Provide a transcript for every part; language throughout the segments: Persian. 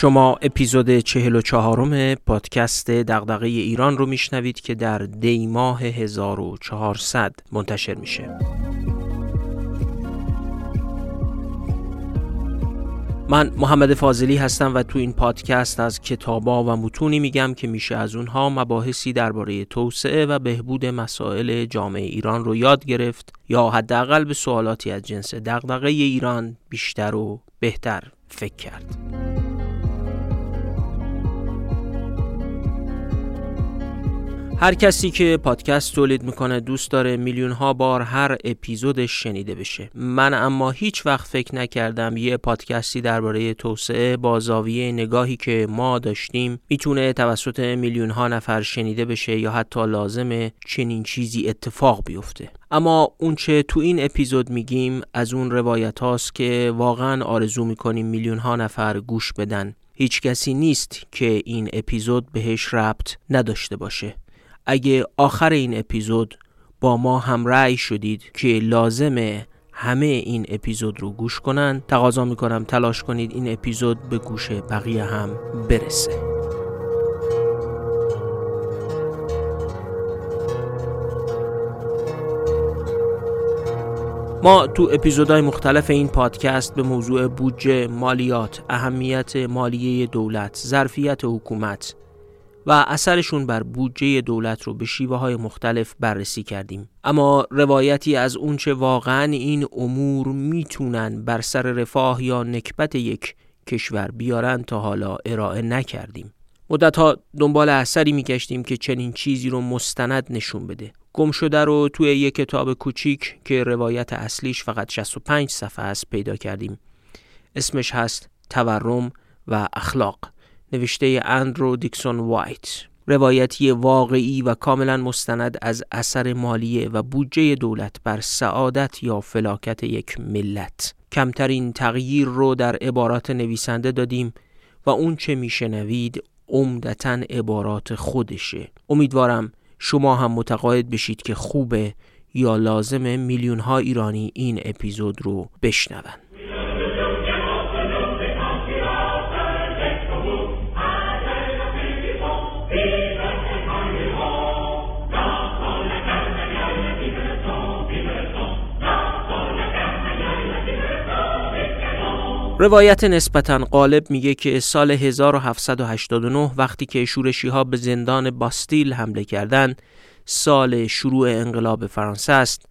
شما اپیزود چهل و چهارم پادکست دغدغه ایران رو میشنوید که در دی ماه 1400 منتشر میشه من محمد فاضلی هستم و تو این پادکست از کتابا و متونی میگم که میشه از اونها مباحثی درباره توسعه و بهبود مسائل جامعه ایران رو یاد گرفت یا حداقل به سوالاتی از جنس دغدغه ایران بیشتر و بهتر فکر کرد. هر کسی که پادکست تولید می‌کنه دوست داره میلیون ها بار هر اپیزودش شنیده بشه. من اما هیچ وقت فکر نکردم یه پادکستی درباره توسعه با زاویه نگاهی که ما داشتیم می‌تونه توسط میلیون ها نفر شنیده بشه یا حتی لازمه چنین چیزی اتفاق بیفته. اما اونچه تو این اپیزود میگیم از اون روایت هاست که واقعا آرزو می‌کنیم میلیون ها نفر گوش بدن. هیچ کسی نیست که این اپیزود بهش ربط نداشته باشه. اگه آخر این اپیزود با ما هم رأی شدید که لازمه همه این اپیزود رو گوش کنن تقاضا می‌کنم تلاش کنید این اپیزود به گوش بقیه هم برسه. ما تو اپیزودهای مختلف این پادکست به موضوع بودجه، مالیات، اهمیت مالیه دولت، ظرفیت حکومت، و اثرشون بر بودجه دولت رو به شیوه های مختلف بررسی کردیم. اما روایتی از اونچه واقعا این امور می‌تونن بر سر رفاه یا نکبت یک کشور بیارن تا حالا ارائه نکردیم. مدتها دنبال اثری میگشتیم که چنین چیزی رو مستند نشون بده. گم شده رو توی یک کتاب کوچیک که روایت اصلیش فقط 65 صفحه است پیدا کردیم. اسمش هست تورم و اخلاق. نوشته اندرو دیکسون وایت. روایتی واقعی و کاملا مستند از اثر مالیه و بودجه دولت بر سعادت یا فلاکت یک ملت. کمترین تغییر رو در عبارات نویسنده دادیم و اون چه میشنوید عمدتا عبارات خودشه. امیدوارم شما هم متقاعد بشید که خوبه یا لازم میلیون ها ایرانی این اپیزود رو بشنوند روایت نسبتا غالب میگه که سال 1789 وقتی که شورشی ها به زندان باستیل حمله کردند سال شروع انقلاب فرانسه است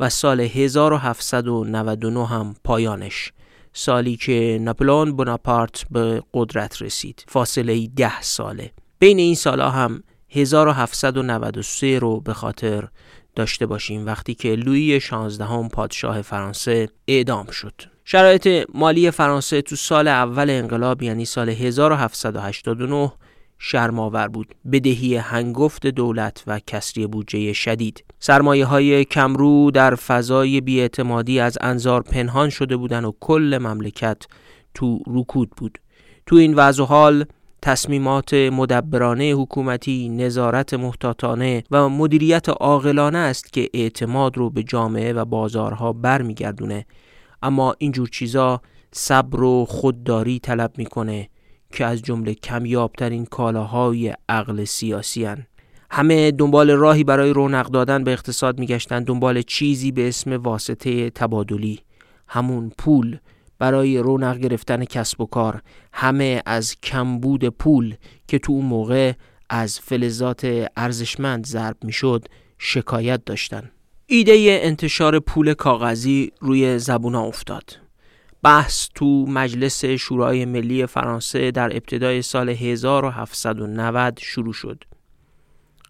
و سال 1799 هم پایانش سالی که ناپلئون بوناپارت به قدرت رسید. فاصله ده ساله. بین این سالا هم 1793 رو به خاطر داشته باشیم وقتی که لویی 16 هم پادشاه فرانسه اعدام شد. شرایط مالی فرانسه تو سال اول انقلاب یعنی سال 1789 شرماور بود. بدهی هنگفت دولت و کسری بودجه شدید. سرمایه های کمرو در فضای بیاعتمادی از انظار پنهان شده بودن و کل مملکت تو رکود بود. تو این وضع حال تصمیمات مدبرانه حکومتی، نظارت محتاطانه و مدیریت عاقلانه است که اعتماد رو به جامعه و بازارها برمیگردونه. اما اینجور چیزا صبر و خودداری طلب می‌کنه که از جمله کمیابترین کالاهای عقل سیاسی هن. همه دنبال راهی برای رونق دادن به اقتصاد میگشتن. دنبال چیزی به اسم واسطه تبادلی. همون پول برای رونق گرفتن کسب و کار. همه از کمبود پول که تو اون موقع از فلزات ارزشمند ضرب می‌شد شکایت داشتن. ایده انتشار پول کاغذی روی زبون افتاد. بحث تو مجلس شورای ملی فرانسه در ابتدای سال 1790 شروع شد.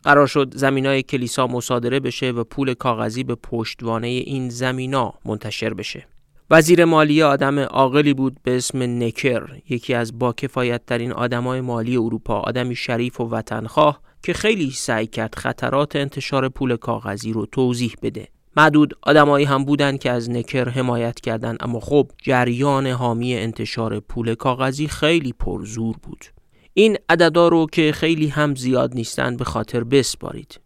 قرار شد زمینای کلیسا مصادره بشه و پول کاغذی به پشتوانه این زمینا منتشر بشه. وزیر مالی آدم عاقلی بود به اسم نکر یکی از با کفایت ترین آدمای مالی اروپا آدمی شریف و وطنخواه که خیلی سعی کرد خطرات انتشار پول کاغذی رو توضیح بده. معدود آدمایی هم بودند که از نکر حمایت کردند اما خب جریان حامی انتشار پول کاغذی خیلی پرزور بود. این عددا رو که خیلی هم زیاد نیستند به خاطر بسپارید.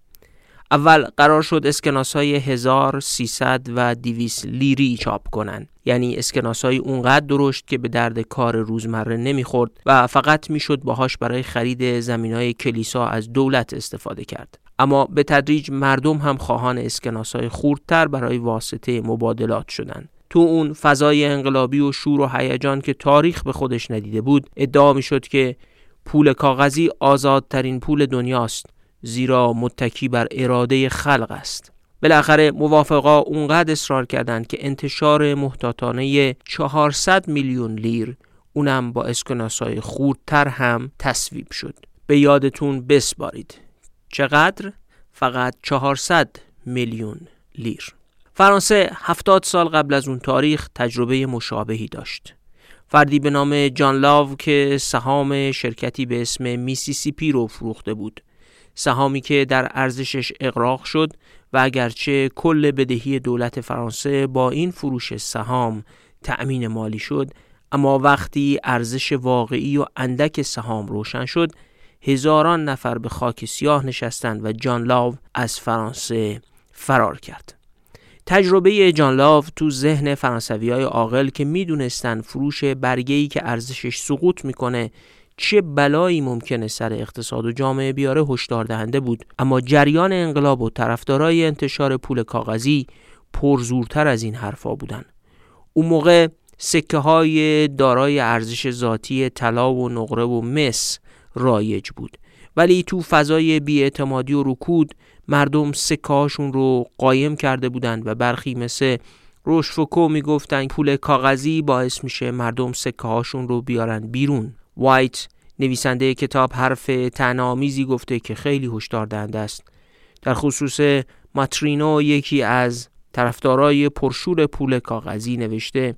اول قرار شد اسکناس های 1300 و 200 لیری چاپ کنن. یعنی اسکناس های اونقدر درشت که به درد کار روزمره نمی‌خورد و فقط می‌شد باهاش برای خرید زمین های کلیسا از دولت استفاده کرد. اما به تدریج مردم هم خواهان اسکناس های خوردتر برای واسطه مبادلات شدند. تو اون فضای انقلابی و شور و هیجان که تاریخ به خودش ندیده بود ادعا می‌شد که پول کاغذی آزادترین پول دنیاست زیرا متکی بر اراده خلق است. بالاخره موافقا اونقدر اصرار کردند که انتشار محتاطانه 400 میلیون لیر اونم با اسکناسای خوردتر هم تصویب شد. به یادتون بسپارید. چقدر؟ فقط 400 میلیون لیر. فرانسه 70 سال قبل از اون تاریخ تجربه مشابهی داشت. فردی به نام جان لاو که سهام شرکتی به اسم میسیسیپی رو فروخته بود. سهامی که در ارزشش اقراق شد و اگرچه کل بدهی دولت فرانسه با این فروش سهام تأمین مالی شد اما وقتی ارزش واقعی و اندک سهام روشن شد هزاران نفر به خاک سیاه نشستند و جان لاو از فرانسه فرار کرد. تجربه جان لاو تو ذهن فرانسوی های عاقل که می‌دونستن فروش برگه‌ای که ارزشش سقوط می‌کنه چه بلایی ممکنه سر اقتصاد و جامعه بیاره هشدار دهنده بود. اما جریان انقلاب و طرفدارای انتشار پول کاغذی پرزورتر از این حرفا بودن اون موقع سکه های دارای ارزش ذاتی طلا و نقره و مس رایج بود. ولی تو فضای بیاعتمادی و رکود مردم سکه رو قایم کرده بودند و برخی مثل روشفوکو می‌گفتن پول کاغذی باعث میشه مردم سکه هاشون رو بیارن بیرون. وایت نویسنده کتاب حرف تنامیزی گفته که خیلی هشدار دهنده است. در خصوص ماترینو یکی از طرفدارای پرشور پول کاغذی نوشته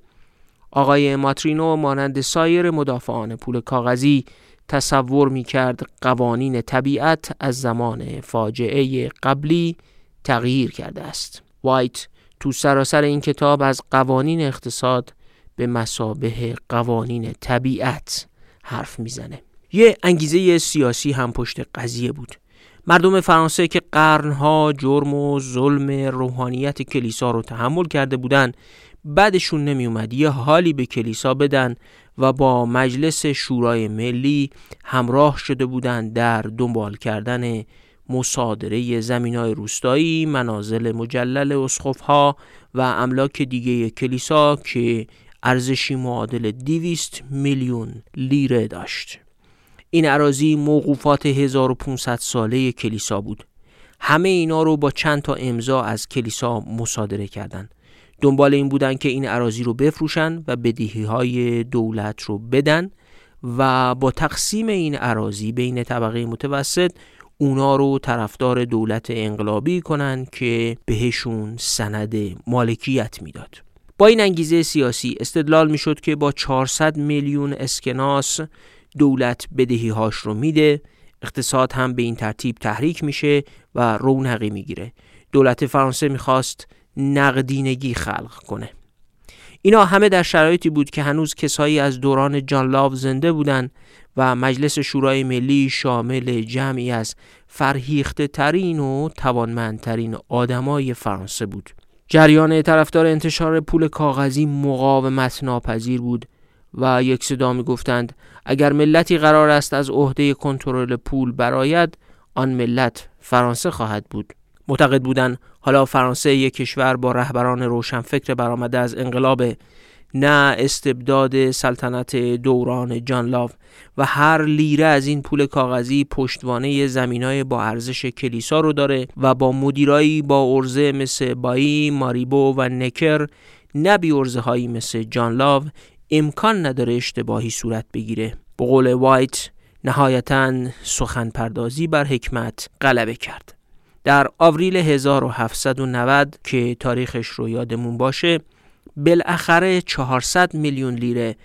آقای ماترینو مانند سایر مدافعان پول کاغذی تصور می کرد قوانین طبیعت از زمان فاجعه قبلی تغییر کرده است. وایت تو سراسر این کتاب از قوانین اقتصاد به مسابه قوانین طبیعت حرف می‌زنه. یه انگیزه سیاسی هم پشت قضیه بود. مردم فرانسه که قرنها جرم و ظلم روحانیت کلیسا رو تحمل کرده بودن بعدشون نمی اومد یه حالی به کلیسا بدن و با مجلس شورای ملی همراه شده بودند در دنبال کردن مصادره زمین های روستایی، منازل مجلل ها و املاک دیگه کلیسا که ارزشی معادل 200 میلیون لیره داشت. این عراضی موقوفات 1500 ساله کلیسا بود. همه اینا رو با چند تا امضا از کلیسا مصادره کردند. دنبال این بودن که این عراضی رو بفروشن و بدیهی های دولت رو بدن و با تقسیم این عراضی بین طبقه متوسط اونا رو طرفدار دولت انقلابی کنن که بهشون سند مالکیت می‌داد. با این انگیزه سیاسی استدلال می‌شد که با 400 میلیون اسکناس دولت بدهی هاش رو میده اقتصاد هم به این ترتیب تحریک میشه و رونقی می‌گیره. دولت فرانسه می‌خواست نقدینگی خلق کنه. اینا همه در شرایطی بود که هنوز کسایی از دوران جان لاو زنده بودند و مجلس شورای ملی شامل جمعی از فرهیخته ترین و توانمندترین آدمای فرانسه بود. جریان طرفدار انتشار پول کاغذی مقاومت ناپذیر بود و یک صدا می گفتند اگر ملتی قرار است از عهده کنترل پول براید آن ملت فرانسه خواهد بود. معتقد بودند حالا فرانسه یک کشور با رهبران روشنفکر برآمده از انقلاب نه استبداد سلطنت دوران جان لاو و هر لیره از این پول کاغذی پشتوانه زمینای با ارزش کلیسا رو داره و با مدیرایی با ارزه مثل بایی، ماریبو و نکر نه بی هایی مثل جان لاو امکان نداره اشتباهی صورت بگیره. به قول وایت نهایتا سخن پردازی بر حکمت غلبه کرد. در آوریل 1790 که تاریخش رو یادمون باشه بالاخره 400 میلیون لیره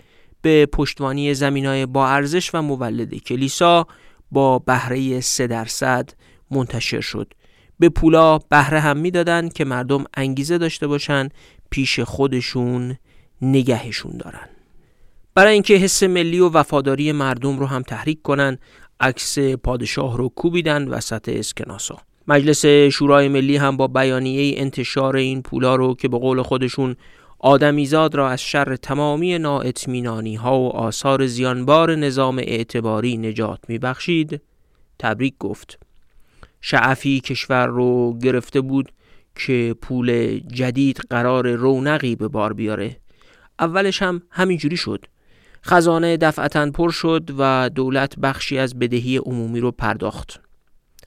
به پشتوانی زمینای با ارزش و مولد کلیسا با بهره 3 درصد منتشر شد. به پولا بهره هم می‌دادند که مردم انگیزه داشته باشن پیش خودشون نگهشون دارن. برای اینکه حس ملی و وفاداری مردم رو هم تحریک کنن عکس پادشاه رو کوبیدن وسط اسکناسا. مجلس شورای ملی هم با بیانیه انتشار این پولا رو که به قول خودشون آدمیزاد را از شر تمامی نااطمینانی ها و آثار زیانبار نظام اعتباری نجات میبخشید تبریک گفت. شعفی کشور رو گرفته بود که پول جدید قرار رونقی به بار بیاره. اولش هم همینجوری شد. خزانه دفعتا پر شد و دولت بخشی از بدهی عمومی رو پرداخت.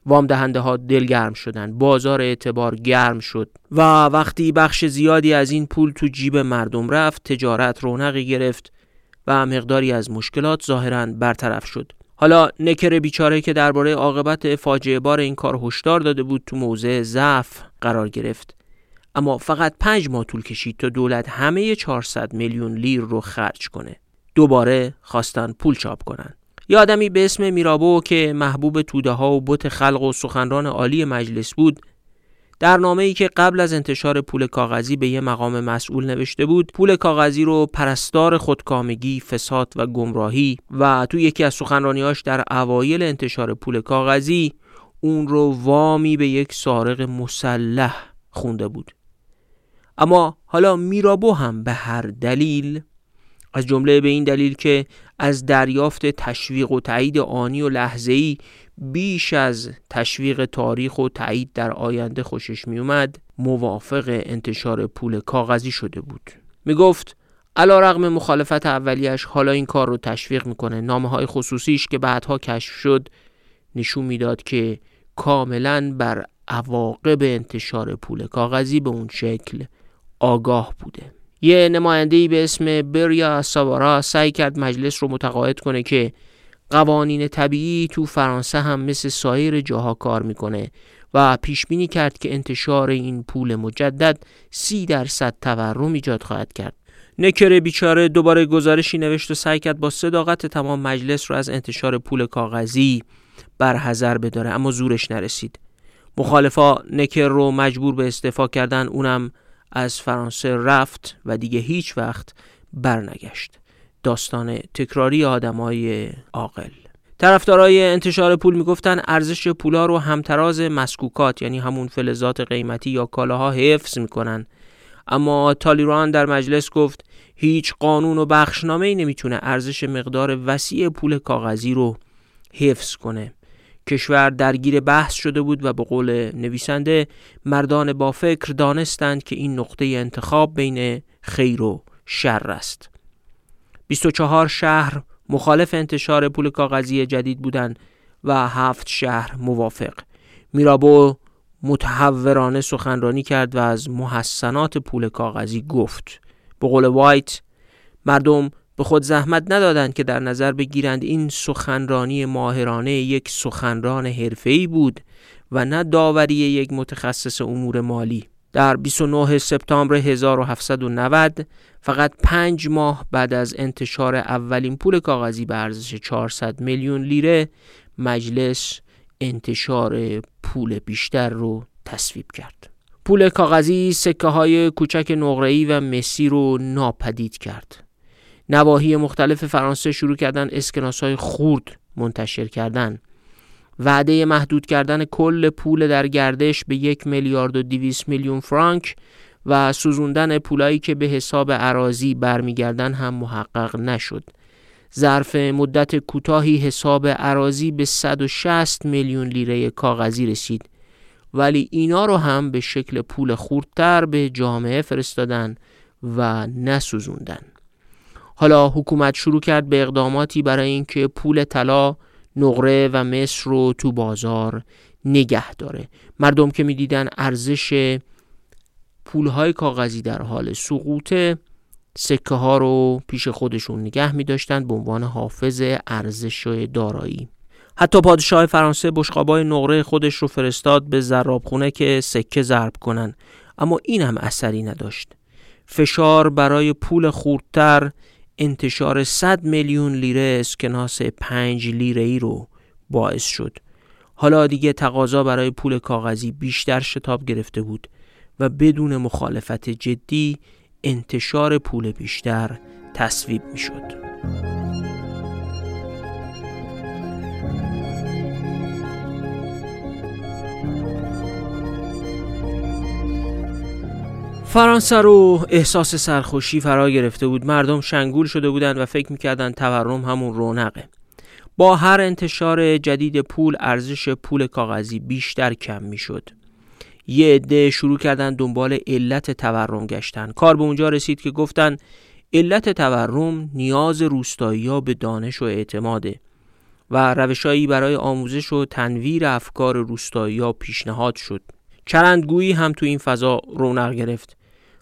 وام دهنده ها دلگرم شدند. بازار اعتبار گرم شد. و وقتی بخش زیادی از این پول تو جیب مردم رفت تجارت رونقی گرفت و مقداری از مشکلات ظاهرا برطرف شد. حالا نکر بیچاره که درباره عاقبت فاجعه بار این کار هشدار داده بود تو موضع ضعف قرار گرفت. اما فقط پنج ماه طول کشید تا دولت همه 400 میلیون لیر رو خرج کنه. دوباره خواستن پول چاپ کنن. یه آدمی به اسم میرابو که محبوب توده ها و بت خلق و سخنران عالی مجلس بود در نامه ای که قبل از انتشار پول کاغذی به یه مقام مسئول نوشته بود پول کاغذی رو پرستار خودکامگی، فساد و گمراهی و تو یکی از سخنرانیاش در اوایل انتشار پول کاغذی اون رو وامی به یک سارق مسلح خونده بود. اما حالا میرابو هم به هر دلیل از جمله به این دلیل که از دریافت تشویق و تایید آنی و لحظه‌ای بیش از تشویق تاریخ و تایید در آینده خوشش میومد موافق انتشار پول کاغذی شده بود. می گفت علا رغم مخالفت اولیش حالا این کار رو تشویق می‌کنه. نامه های خصوصیش که بعدها کشف شد نشون می‌داد که کاملا بر عواقب انتشار پول کاغذی به اون شکل آگاه بوده. یه نمایندهی به اسم بریا ساوارا سعی کرد مجلس رو متقاعد کنه که قوانین طبیعی تو فرانسه هم مثل سایر جاها کار می‌کنه و پیش بینی کرد که انتشار این پول مجدد سی درصد تورم ایجاد خواهد کرد. نکر بیچاره دوباره گزارشی نوشت و سعی کرد با صداقت تمام مجلس رو از انتشار پول کاغذی برحذر بداره اما زورش نرسید. مخالفا نکر رو مجبور به استعفا کردن اونم از فرانسه رفت و دیگه هیچ وقت برنگشت. داستان تکراری آدمای عاقل. طرفدارای انتشار پول می‌گفتن ارزش پولا رو همتراز مسکوکات یعنی همون فلزات قیمتی یا کالاها حفظ می‌کنن. اما تالیران در مجلس گفت هیچ قانون و بخشنامه ای نمی‌تونه ارزش مقدار وسیع پول کاغذی رو حفظ کنه. کشور درگیر بحث شده بود و به قول نویسنده مردان با فکر دانستند که این نقطه انتخاب بین خیر و شر است. 24 شهر مخالف انتشار پول کاغذی جدید بودند و هفت شهر موافق. میرابو متحورانه سخنرانی کرد و از محسنات پول کاغذی گفت. به قول وایت مردم به خود زحمت ندادند که در نظر بگیرند این سخنرانی ماهرانه یک سخنران حرفه‌ای بود و نه داوری یک متخصص امور مالی. در 29 سپتامبر 1790 فقط پنج ماه بعد از انتشار اولین پول کاغذی به ارزش 400 میلیون لیره مجلس انتشار پول بیشتر رو تصویب کرد. پول کاغذی سکه های کوچک نقره‌ای و مسی رو ناپدید کرد. نواحی مختلف فرانسه شروع کردن اسکناس های خورد منتشر کردن وعده محدود کردن کل پول در گردش به یک میلیارد و دیویس میلیون فرانک و سوزوندن پولایی که به حساب عراضی برمیگردن هم محقق نشد. ظرف مدت کوتاهی حساب عراضی به 160 میلیون لیره کاغذی رسید ولی اینا رو هم به شکل پول خوردتر به جامعه فرستادن و نسوزوندن. حالا حکومت شروع کرد به اقداماتی برای اینکه پول طلا نقره و مصر رو تو بازار نگه داره. مردم که می‌دیدن ارزش پولهای کاغذی در حال سقوط سکه ها رو پیش خودشون نگه می داشتن به عنوان حافظ ارزش دارایی. حتی پادشاه فرانسه بشقابای نقره خودش رو فرستاد به زرابخونه که سکه ضرب کنن. اما این هم اثری نداشت. فشار برای پول خوردتر انتشار 100 میلیون لیره اسکناس 5 لیره ای رو باعث شد حالا دیگه تقاضا برای پول کاغذی بیشتر شتاب گرفته بود و بدون مخالفت جدی انتشار پول بیشتر تصویب می شد. فرانسه رو احساس سرخوشی فرا گرفته بود. مردم شنگول شده بودند و فکر می‌کردن تورم همون رونقه. با هر انتشار جدید پول ارزش پول کاغذی بیشتر کم می‌شد. یه عده شروع کردن دنبال علت تورم گشتن. کار به اونجا رسید که گفتن علت تورم نیاز روستایی به دانش و اعتماده و روشایی برای آموزش و تنویر افکار روستایی پیشنهاد شد. چرندگویی هم تو این فضا رونق گرفت.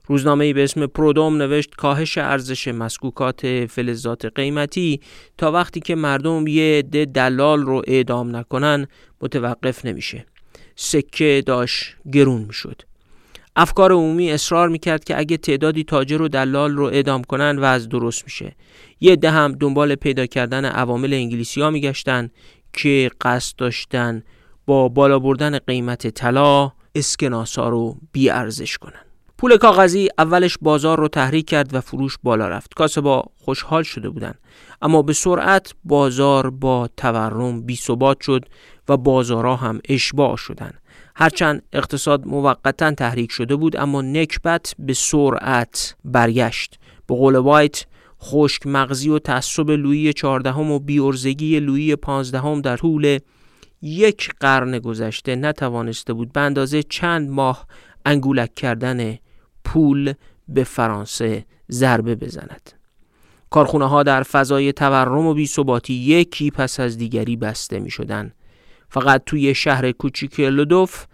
روزنامه به اسم پرودوم نوشت کاهش ارزش مسکوکات فلزات قیمتی تا وقتی که مردم یه عده دلال رو اعدام نکنن متوقف نمیشه. سکه داشت گرون می‌شد. افکار عمومی اصرار می‌کرد که اگه تعدادی تاجر و دلال رو اعدام کنن وضع درست میشه. یه عده هم دنبال پیدا کردن عوامل انگلیسی ها میگشتن که قصد داشتن با بالا بردن قیمت طلا اسکناسا رو بیارزش کنن. پول کاغذی اولش بازار رو تحریک کرد و فروش بالا رفت. با خوشحال شده بودند اما به سرعت بازار با تورم بی ثبات شد و بازارها هم اشباع شدند هرچند اقتصاد موقتا تحریک شده بود اما نکبت به سرعت برگشت. به قول وایت خشک مغزی و تعصب لویی چهاردهم و بیورزگی لویی پانزدهم در طول یک قرن گذشته نتوانسته بود به اندازه چند ماه انگولک کردن پول به فرانسه ضربه بزند. کارخونه ها در فضای تورم و بیثباتی یکی پس از دیگری بسته می شدن. فقط توی شهر کوچیک لودوف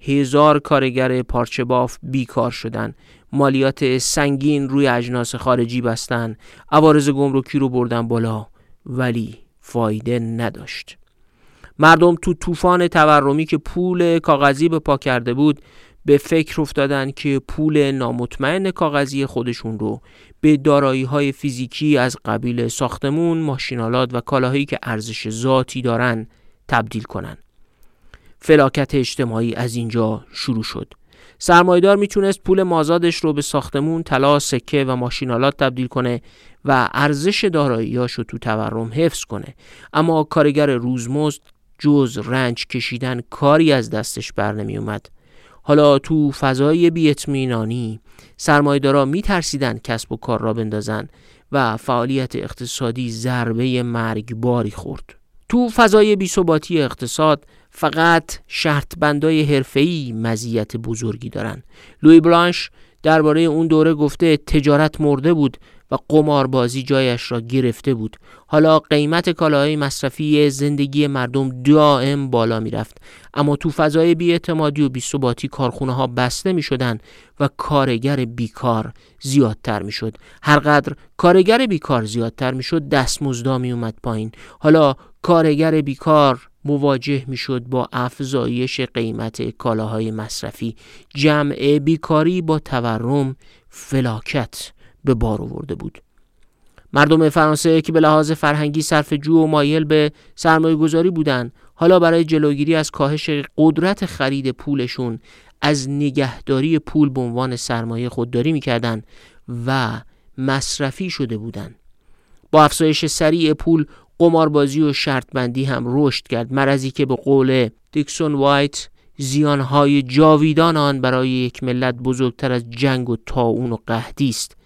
هزار کارگر پارچه باف بیکار شدن. مالیات سنگین روی اجناس خارجی بستن. عوارض گمرکی رو بردن بالا ولی فایده نداشت. مردم تو طوفان تورمی که پول کاغذی به پا کرده بود به فکر افتادن که پول نامطمئن کاغذی خودشون رو به دارایی های فیزیکی از قبیل ساختمون، ماشینالات و کالاهایی که ارزش ذاتی دارن تبدیل کنن. فلاکت اجتماعی از اینجا شروع شد. سرمایدار می‌تونست پول مازادش رو به ساختمون، طلا، سکه و ماشینالات تبدیل کنه و ارزش داراییاش رو تو تورم حفظ کنه. اما کارگر روزمزد جز رنج کشیدن کاری از دستش بر نمی اومد. حالا تو فضای بیاطمینانی سرمایه‌دارا میترسیدن کسب و کار را بندازن و فعالیت اقتصادی ضربه مرگباری خورد. تو فضای بیثباتی اقتصاد فقط شرط بندای حرفه‌ای مزیت بزرگی دارن. لوی برانش درباره اون دوره گفته تجارت مرده بود و قماربازی جایش را گرفته بود. حالا قیمت کالاهای مصرفی زندگی مردم دائم بالا می رفت اما تو فضای بیاعتمادی و بیثباتی کارخونه ها بسته می شدن و کارگر بیکار زیادتر می شد هرقدر کارگر بیکار زیادتر می شد دستمزدا می اومد پایین. حالا کارگر بیکار مواجه می شد با افزایش قیمت کالاهای مصرفی. جمع بیکاری با تورم فلاکت. به بار آورده بود. مردم فرانسه که به لحاظ فرهنگی صرف جو و مایل به سرمایه گذاری بودن حالا برای جلوگیری از کاهش قدرت خرید پولشون از نگهداری پول به عنوان سرمایه خودداری می‌کردن و مصرفی شده بودند. با افزایش سریع پول قماربازی و شرطبندی هم رشد کرد. مرضی که به قول دیکسون وایت زیانهای جاویدان آن برای یک ملت بزرگتر از جنگ و تاون و قهدی است.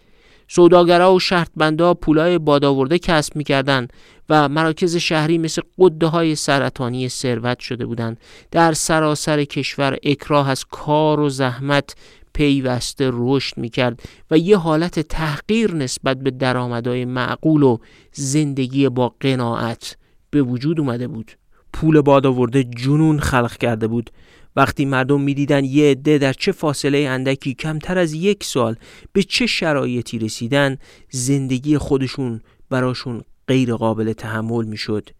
سوداگرها و شرطبندا پولای بادآورده کسب می‌کردند و مراکز شهری مثل قده های سرطانی ثروت شده بودند. در سراسر کشور اکراه از کار و زحمت پیوسته رشد می‌کرد و یه حالت تحقیر نسبت به درآمدهای معقول و زندگی با قناعت به وجود اومده بود. پول باد آورده جنون خلق کرده بود. وقتی مردم می‌دیدن یه عده در چه فاصله اندکی کمتر از یک سال به چه شرایطی رسیدن زندگی خودشون براشون غیر قابل تحمل می‌شد.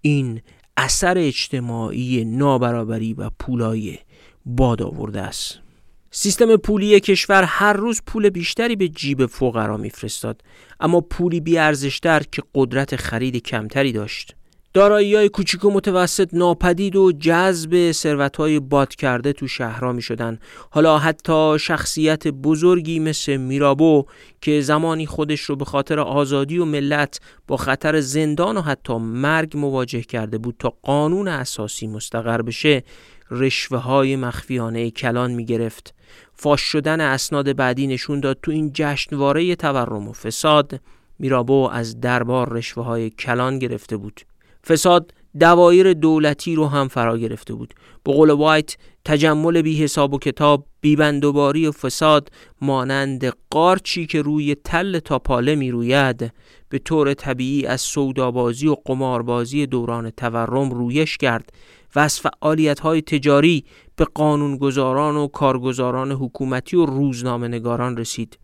این اثر اجتماعی نابرابری و پولای باد آورده است. سیستم پولی کشور هر روز پول بیشتری به جیب فقرا میفرستاد اما پولی بی ارزشتر که قدرت خرید کمتری داشت. دارایی های کوچیک و متوسط ناپدید و جذب ثروت های باد کرده تو شهرها می شدن. حالا حتی شخصیت بزرگی مثل میرابو که زمانی خودش رو به خاطر آزادی و ملت با خطر زندان و حتی مرگ مواجه کرده بود تا قانون اساسی مستقر بشه رشوه های مخفیانه کلان می گرفت. فاش شدن اسناد بعدی نشون داد تو این جشنواره تورم و فساد میرابو از دربار رشوه های کلان گرفته بود. فساد دوایر دولتی رو هم فرا گرفته بود. به قول وایت تجمل بی حساب و کتاب بیبندوباری و فساد مانند قارچی که روی تل تاپاله می روید به طور طبیعی از سودابازی و قماربازی دوران تورم رویش کرد و از فعالیت های تجاری به قانونگذاران و کارگزاران حکومتی و روزنامه نگاران رسید.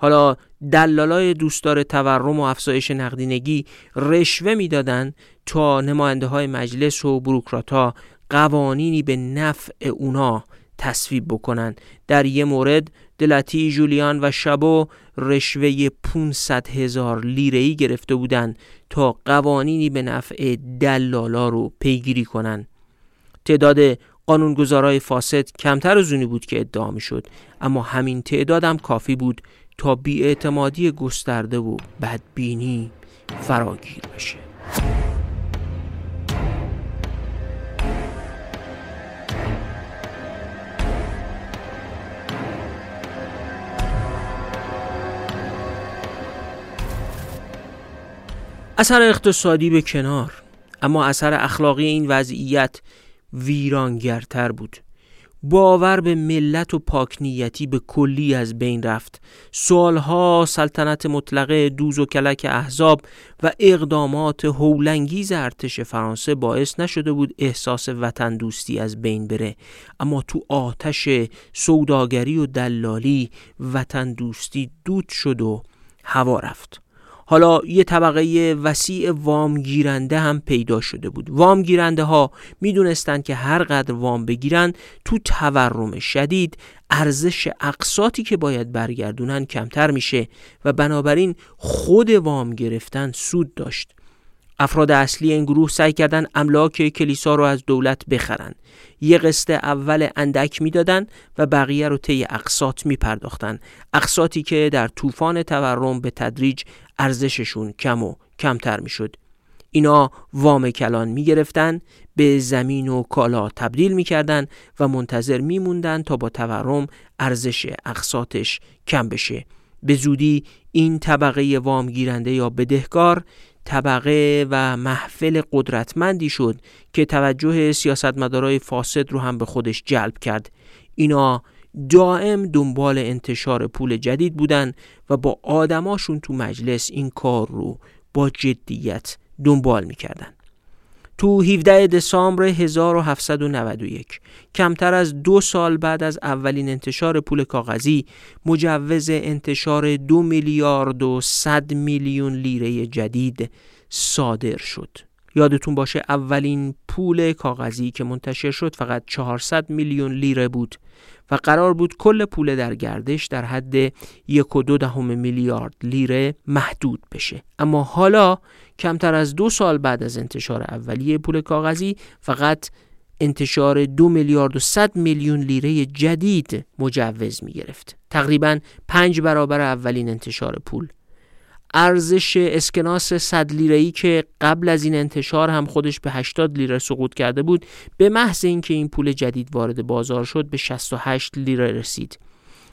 حالا دلالای دوستدار تورم و افزایش نقدینگی رشوه می‌دادند تا نماینده های مجلس و بروکرات قوانینی به نفع اونا تصویب بکنن. در یه مورد دلتی جولیان و شبو رشوه 500 هزار لیره گرفته بودند تا قوانینی به نفع دلالا رو پیگیری کنن. تعداد قانونگذارای فاسد کمتر از اونی بود که ادعا می شد اما همین تعداد هم کافی بود تا بیاعتمادی گسترده و بدبینی فراگیر بشه. اثر اقتصادی به کنار اما اثر اخلاقی این وضعیت ویرانگرتر بود. باور به ملت و پاکنیتی به کلی از بین رفت. سالها سلطنت مطلقه دوز و کلک احزاب و اقدامات هولنگیز ارتش فرانسه باعث نشده بود احساس وطن دوستی از بین بره. اما تو آتش سوداگری و دلالی وطن دوستی دود شد و هوا رفت. حالا یه طبقه وسیع وام گیرنده هم پیدا شده بود. وام گیرنده ها می‌دونستند که هر قدر وام بگیرن تو تورم شدید ارزش اقساطی که باید برگردونن کمتر میشه و بنابراین خود وام گرفتن سود داشت. افراد اصلی این گروه سعی کردن املاک کلیسا رو از دولت بخرن یه قسط اول اندک می‌دادن و بقیه رو طی اقساط می پرداختن اقساطی که در طوفان تورم به تدریج ارزششون کم و کمتر می‌شد. اینا وام کلان می گرفتن به زمین و کالا تبدیل می کردن و منتظر می موندن تا با تورم ارزش اقساطش کم بشه. به زودی این طبقه وام گیرنده یا بدهکار طبقه و محفل قدرتمندی شد که توجه سیاستمدارای فاسد رو هم به خودش جلب کرد. اینا دائم دنبال انتشار پول جدید بودن و با آدماشون تو مجلس این کار رو با جدیت دنبال می‌کردن. تو 17 دسامبر 1791 کمتر از دو سال بعد از اولین انتشار پول کاغذی مجوز انتشار دو میلیارد و صد میلیون لیره جدید صادر شد. یادتون باشه اولین پول کاغذی که منتشر شد فقط 400 میلیون لیره بود و قرار بود کل پول در گردش در حد یک و دو دهم میلیارد لیره محدود بشه. اما حالا کمتر از دو سال بعد از انتشار اولیه پول کاغذی فقط انتشار دو میلیارد و صد میلیون لیره جدید مجوز می گرفت تقریبا پنج برابر اولین انتشار پول. ارزش اسکناس 100 لیره که قبل از این انتشار هم خودش به 80 لیره سقوط کرده بود به محض اینکه این پول جدید وارد بازار شد به 68 لیره رسید.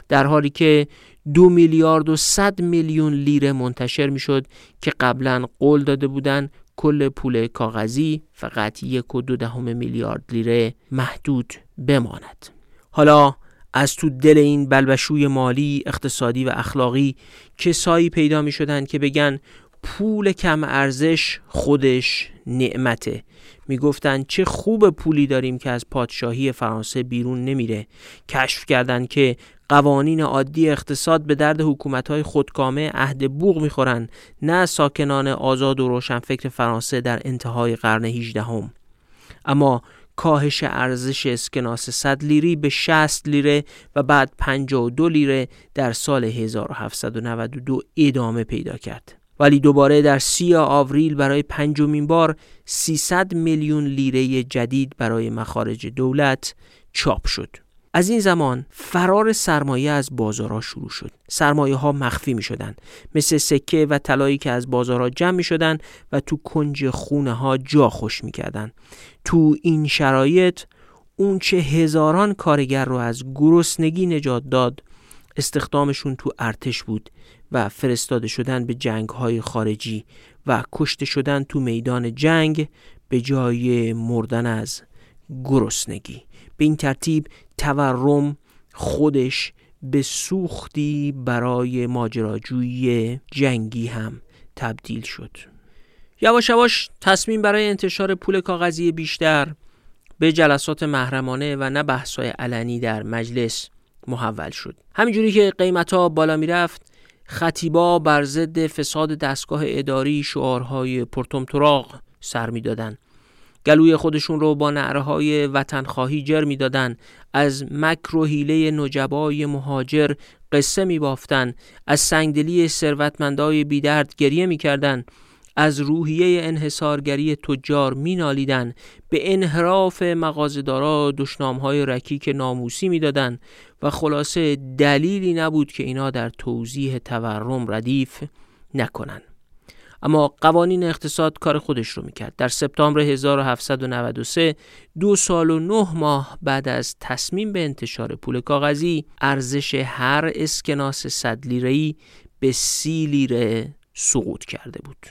در حالی که دو میلیارد و 100 میلیون لیره منتشر می‌شد که قبلا قول داده بودند کل پول کاغذی فقط یک و دو دهم میلیارد لیره محدود بماند. حالا از تو دل این بلبشوی مالی اقتصادی و اخلاقی کسایی پیدا می شدن که بگن پول کم ارزش خودش نعمته می‌گفتند چه خوب پولی داریم که از پادشاهی فرانسه بیرون نمیره کشف کردند که قوانین عادی اقتصاد به درد حکومت‌های خودکامه عهد بوغ می‌خورند نه ساکنان آزاد و روشنفکر فرانسه در انتهای قرن 18 هم. اما کاهش ارزش اسکناس 100 لیری به 60 لیره و بعد 52 لیره در سال 1792 ادامه پیدا کرد. ولی دوباره در سی آوریل برای پنجمین بار 300 میلیون لیره جدید برای مخارج دولت چاپ شد. از این زمان فرار سرمایه از بازارها شروع شد. سرمایه ها مخفی می شدن. مثل سکه و طلایی که از بازارها جمع می شدن و تو کنج خونه ها جا خوش می کردن. تو این شرایط اون چه هزاران کارگر رو از گرسنگی نجات داد استخدامشون تو ارتش بود و فرستاده شدن به جنگ های خارجی و کشته شدن تو میدان جنگ به جای مردن از گرسنگی به این ترتیب تورم خودش به سوختی برای ماجراجویی جنگی هم تبدیل شد. یواش یواش تصمیم برای انتشار پول کاغذی بیشتر به جلسات محرمانه و نه بحث‌های علنی در مجلس محول شد. همینجوری که قیمت ها بالا می‌رفت خطیبا بر ضد فساد دستگاه اداری شعارهای پرتمتراغ سر می‌دادند. گلوی خودشون رو با نعره های وطنخواهی جر می‌دادن. از مکر و حیله نجبای مهاجر قصه می بافتن از سنگدلی ثروتمندای بیدرد گریه می‌کردند از روحیه انحصارگری تجار مینالیدن. به انحراف مغازدارا دشنامهای رکیک ناموسی می‌دادند و خلاصه دلیلی نبود که اینا در توضیح تورم ردیف نکنن. اما قوانین اقتصاد کار خودش رو می‌کرد در سپتامبر 1793 دو سال و نه ماه بعد از تصمیم به انتشار پول کاغذی ارزش هر اسکناس صد لیره‌ای به سی لیره سقوط کرده بود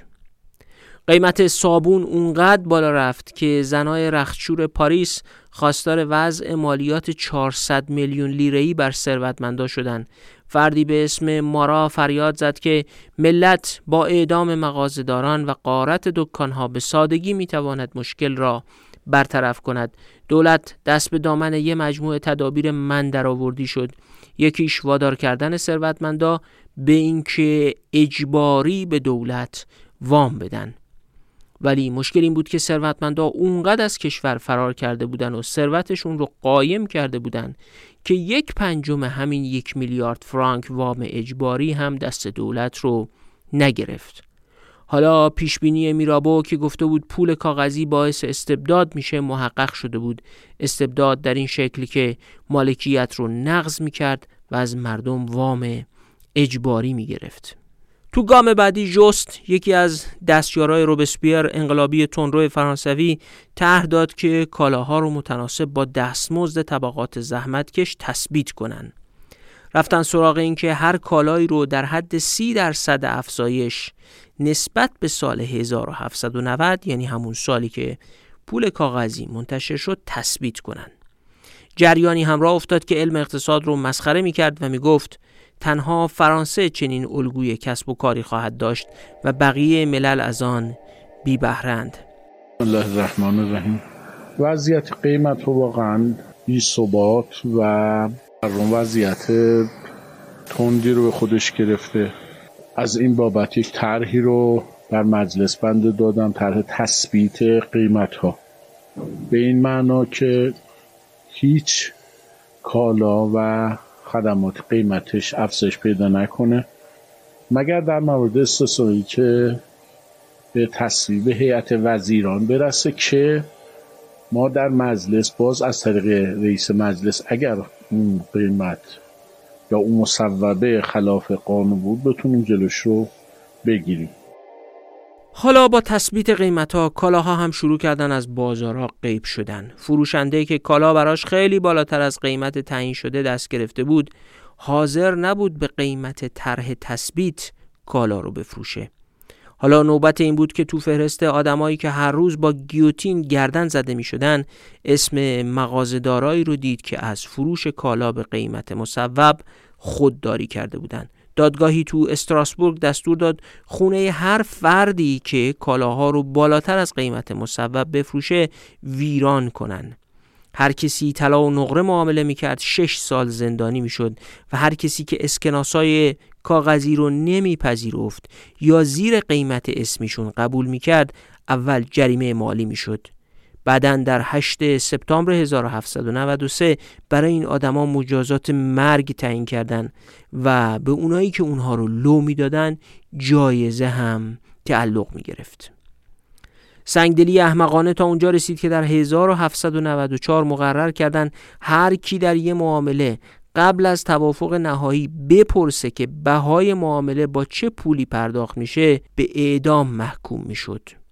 قیمت صابون اونقدر بالا رفت که زنای رختشور پاریس خواستار وضع مالیات 400 میلیون لیره‌ای بر ثروتمندا شدند. فردی به اسم مارا فریاد زد که ملت با اعدام مغازهداران و قارت دکانها به سادگی می‌تواند مشکل را برطرف کند. دولت دست به دامن یه مجموعه تدابیر من درآوردی شد. یکیش وادار کردن ثروتمندا به اینکه اجباری به دولت وام بدن ولی مشکل این بود که ثروتمندا اونقدر از کشور فرار کرده بودن و ثروتشون رو قایم کرده بودن که یک پنجم همین یک میلیارد فرانک وام اجباری هم دست دولت رو نگرفت. حالا پیشبینی میرابو که گفته بود پول کاغذی باعث استبداد میشه محقق شده بود. استبداد در این شکل که مالکیت رو نقض می‌کرد و از مردم وام اجباری می‌گرفت. تو گام بعدی جست یکی از دستیارای روبسپیر انقلابی تندرو فرانسوی طرح داد که کالاها رو متناسب با دستمزد طبقات زحمتکش تثبیت کنن. رفتن سراغ این که هر کالایی رو در حد سی درصد افزایش نسبت به سال 1790 یعنی همون سالی که پول کاغذی منتشر شد تثبیت کنن. جریانی همراه افتاد که علم اقتصاد رو مسخره می کرد و می گفت تنها فرانسه چنین الگوی کسب و کاری خواهد داشت و بقیه ملل از آن بی بهرند الله الرحمن الرحیم. وضعیت قیمت رو واقعا بی ثبات و وضعیت تندی رو به خودش گرفته. از این بابت یک طرحی رو در مجلس بنده دادم طرح تثبیت قیمت ها به این معنا که هیچ کالا و خدمات قیمتش افزایش پیدا نکنه. مگر در مورد استثنایی که به تصویب هیئت وزیران برسه که ما در مجلس باز از طریق رئیس مجلس اگر اون قیمت یا اون مصوبه خلاف قانون بود بتونیم جلوش رو بگیریم. حالا با تثبیت قیمت ها کالاها هم شروع کردن از بازارها غیب شدن. فروشنده که کالا براش خیلی بالاتر از قیمت تعیین شده دست گرفته بود حاضر نبود به قیمت طرح تثبیت کالا رو بفروشه. حالا نوبت این بود که تو فهرست آدمایی که هر روز با گیوتین گردن زده می شدن اسم مغازدارایی رو دید که از فروش کالا به قیمت مصوب خودداری کرده بودند دادگاهی تو استراسبورگ دستور داد خونه هر فردی که کالاها رو بالاتر از قیمت مصوب بفروشه ویران کنن. هر کسی طلا و نقره معامله می‌کرد شش سال زندانی می‌شد و هر کسی که اسکناسای کاغذی رو نمیپذیرفت یا زیر قیمت اسمیشون قبول می‌کرد اول جریمه مالی می‌شد. بعدا در 8 سپتامبر 1793 برای این آدما مجازات مرگ تعیین کردند و به اونایی که اونها رو لو می‌دادن جایزه هم تعلق می گرفت. سنگدلی احمقانه تا اونجا رسید که در 1794 مقرر کردن هر کی در یه معامله قبل از توافق نهایی بپرسه که بهای معامله با چه پولی پرداخت میشه به اعدام محکوم می‌شد.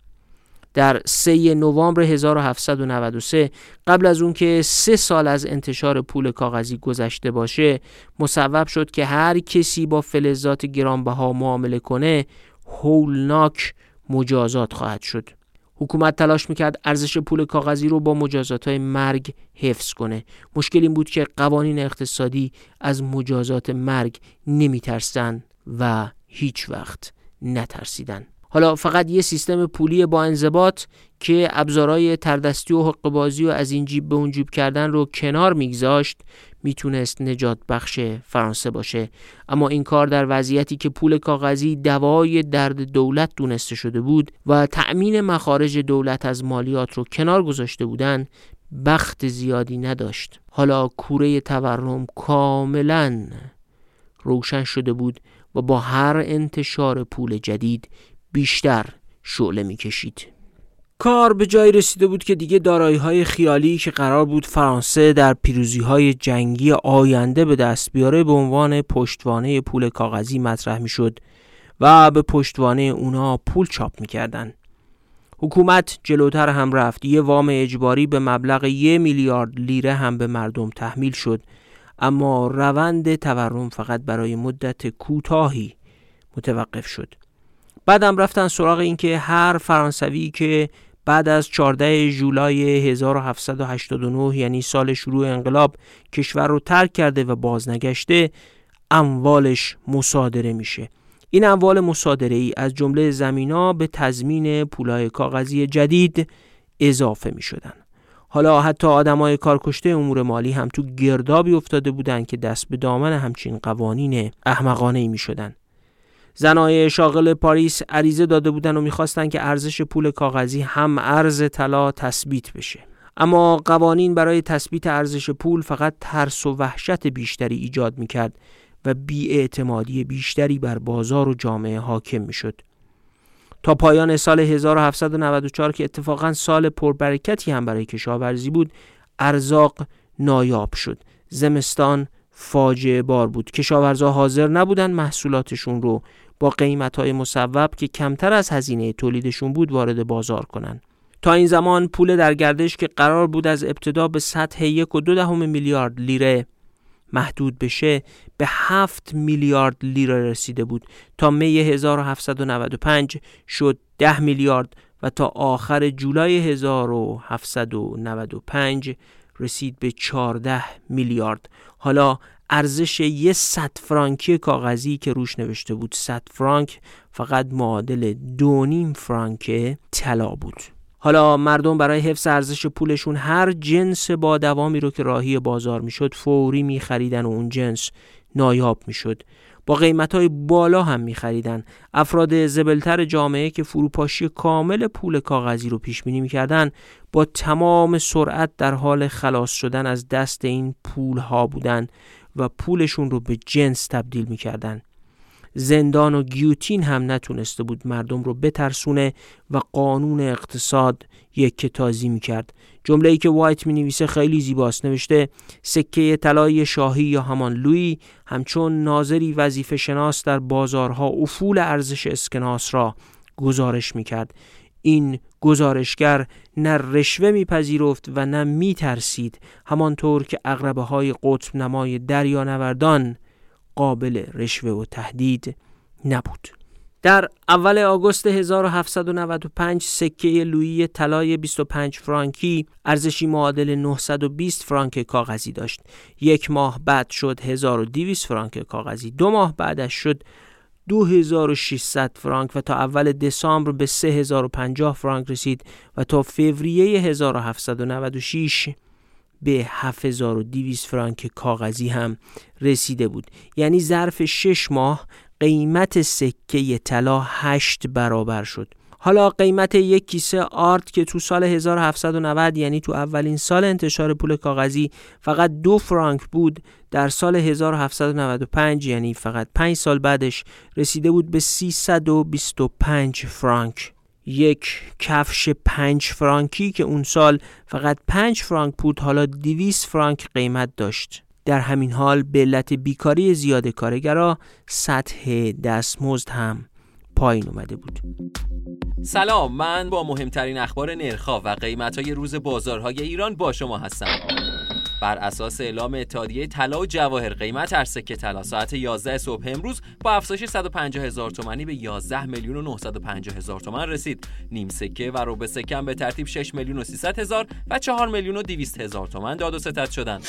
در 3 نوامبر 1793 قبل از اون که سه سال از انتشار پول کاغذی گذشته باشه مصوب شد که هر کسی با فلزات گرانبها معامله کنه هولناک مجازات خواهد شد. حکومت تلاش می‌کرد ارزش پول کاغذی رو با مجازات های مرگ حفظ کنه. مشکل این بود که قوانین اقتصادی از مجازات مرگ نمیترسن و هیچ وقت نترسیدن. حالا فقط یه سیستم پولی با انضباط که ابزارهای تردستی و حقبازی و از این جیب به اون جیب کردن رو کنار میگذاشت می‌تونست نجات بخش فرانسه باشه. اما این کار در وضعیتی که پول کاغذی دوای درد دولت دونسته شده بود و تأمین مخارج دولت از مالیات رو کنار گذاشته بودن بخت زیادی نداشت. حالا کوره تورم کاملا روشن شده بود و با هر انتشار پول جدید بیشتر شعله می‌کشید. کار به جایی رسیده بود که دیگه دارایی های خیالی که قرار بود فرانسه در پیروزی های جنگی آینده به دست بیاره به عنوان پشتوانه پول کاغذی مطرح می‌شد و به پشتوانه اونا پول چاپ می‌کردن. حکومت جلوتر هم رفت یه وام اجباری به مبلغ یه میلیارد لیره هم به مردم تحمیل شد اما روند تورم فقط برای مدت کوتاهی متوقف شد بعدم رفتن سراغ اینکه هر فرانسوی که بعد از 14 جولای 1789 یعنی سال شروع انقلاب کشور رو ترک کرده و بازنگشته اموالش مصادره میشه این اموال مصادره ای از جمله زمینا به تضمین پولای کاغذی جدید اضافه می شدن. حالا حتی آدمای کارکشته امور مالی هم تو گردابی افتاده بودند که دست به دامن همچین قوانین احمقانه ای می شدن. زنای شاغل پاریس عریضه داده بودند و می‌خواستند که ارزش پول کاغذی هم ارز طلا تثبیت بشه. اما قوانین برای تثبیت ارزش پول فقط ترس و وحشت بیشتری ایجاد می‌کرد و بیاعتمادی بیشتری بر بازار و جامعه حاکم می‌شد. تا پایان سال 1794 که اتفاقا سال پربرکتی هم برای کشاورزی بود ارزاق نایاب شد. زمستان فاجعه بار بود. کشاورزا حاضر نبودن محصولاتشون رو با قیمت های مصوب که کمتر از هزینه تولیدشون بود وارد بازار کنن. تا این زمان پول در گردش که قرار بود از ابتدا به سطح یک و دو دهم میلیارد لیره محدود بشه به هفت میلیارد لیره رسیده بود. تا می 1795 شد ده میلیارد و تا آخر جولای 1795 رسید به 14 میلیارد. حالا ارزش یه 100 فرانکی کاغذی که روش نوشته بود. 100 فرانک فقط معادل دو نیم فرانک طلا بود. حالا مردم برای حفظ ارزش پولشون هر جنس با دوامی رو که راهی بازار می‌شد فوری میخریدن و اون جنس نایاب می‌شد. با قیمت های بالا هم میخریدن. افراد زبلتر جامعه که فروپاشی کامل پول کاغذی رو پیش بینی می‌کردن با تمام سرعت در حال خلاص شدن از دست این پول ها بودن. و پولشون رو به جنس تبدیل می‌کردن. زندان و گیوتین هم نتونسته بود مردم رو بترسونه و قانون اقتصاد یک تازی می‌کرد. جمله ای که وایت می نویسه خیلی زیباست. نوشته سکه طلای شاهی یا همان لوی همچون ناظری وظیفه شناس در بازارها افول ارزش اسکناس را گزارش می کرد. این گزارشگر نه رشوه میپذیرفت و نه میترسید همانطور که اغربه های قطب نمای دریانوردان قابل رشوه و تهدید نبود در اول آگوست 1795 سکه لویی طلای 25 فرانکی ارزشی معادل 920 فرانک کاغذی داشت. یک ماه بعد شد 1200 فرانک کاغذی. دو ماه بعدش شد 2600 فرانک و تا اول دسامبر به 3050 فرانک رسید و تا فوریه 1796 به 7200 فرانک کاغذی هم رسیده بود. یعنی ظرف 6 ماه قیمت سکه طلا 8 برابر شد. حالا قیمت یک کیسه آرت که تو سال 1790 یعنی تو اولین سال انتشار پول کاغذی فقط دو فرانک بود در سال 1795 یعنی فقط 5 سال بعدش رسیده بود به 325 فرانک. یک کفش پنج فرانکی که اون سال فقط پنج فرانک بود حالا 200 فرانک قیمت داشت. در همین حال به علت بیکاری زیاد کارگرا سطح دستمزد هم پایین اومده بود. سلام من با مهمترین اخبار نرخا و قیمت های روز بازارهای ایران با شما هستم. بر اساس اعلام اتحادیه طلا و جواهر قیمت هر سکه طلا ساعت 11 صبح امروز با افزایش 150 هزار تومانی به 11 میلیون و 950 هزار تومان رسید. نیم سکه و روبه سکه به ترتیب 6 میلیون و 300 هزار و 4 میلیون و 200 هزار تومان داد و ستد شدند.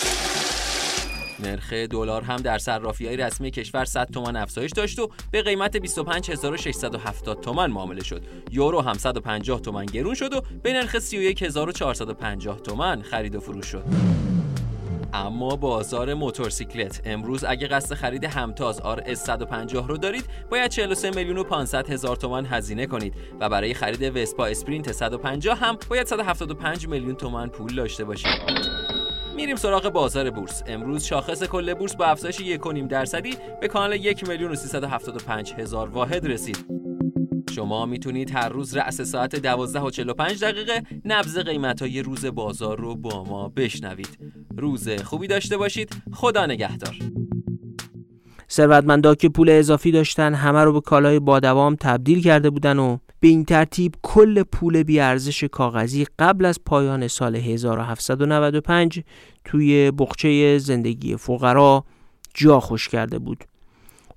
نرخ دلار هم در صرافی های رسمی کشور 100 تومان افزایش داشت و به قیمت 25670 تومان معامله شد. یورو هم 150 تومان گرون شد و به نرخ 31450 تومان خرید و فروش شد. اما بازار موتورسیکلت امروز اگه قصد خرید همتاز آر اس 150 رو دارید باید 43 میلیون و 500 هزار تومان هزینه کنید و برای خرید وسپا اسپرینت 150 هم باید 175 میلیون تومان پول داشته باشید. میریم سراغ بازار بورس. امروز شاخص کل بورس با افزایش 1.5 درصدی به کانال 1 میلیون و 375 هزار واحد رسید. شما می‌تونید هر روز رأس ساعت 12 و 45 دقیقه نبض قیمت های روز بازار رو با ما بشنوید. روز خوبی داشته باشید. خدا نگهدار. ثروتمندا که پول اضافی داشتن همه رو به کالای با دوام تبدیل کرده بودن و به این ترتیب کل پول بیارزش کاغذی قبل از پایان سال 1795 توی بخچه زندگی فقرا جا خوش کرده بود.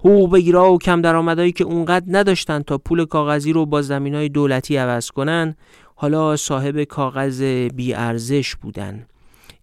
حقوق بگیرا و کم درآمدایی که اونقدر نداشتن تا پول کاغذی رو با زمین های دولتی عوض کنن حالا صاحب کاغذ بیارزش بودن.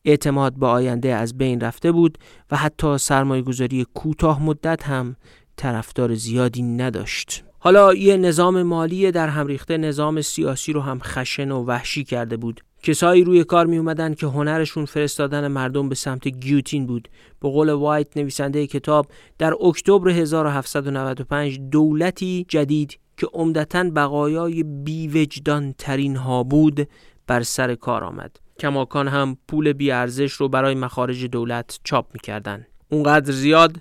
اعتماد به آینده از بین رفته بود و حتی سرمایه گذاری کوتاه مدت هم طرفدار زیادی نداشت. حالا یه نظام مالی در هم ریخته نظام سیاسی رو هم خشن و وحشی کرده بود. کسایی روی کار می اومدن که هنرشون فرستادن مردم به سمت گیوتین بود. به قول وایت نویسنده کتاب در اکتبر 1795 دولتی جدید که عمدتا بقایای بیوجدان ترین ها بود بر سر کار آمد. کماکان هم پول بیارزش رو برای مخارج دولت چاپ می‌کردن. اونقدر زیاد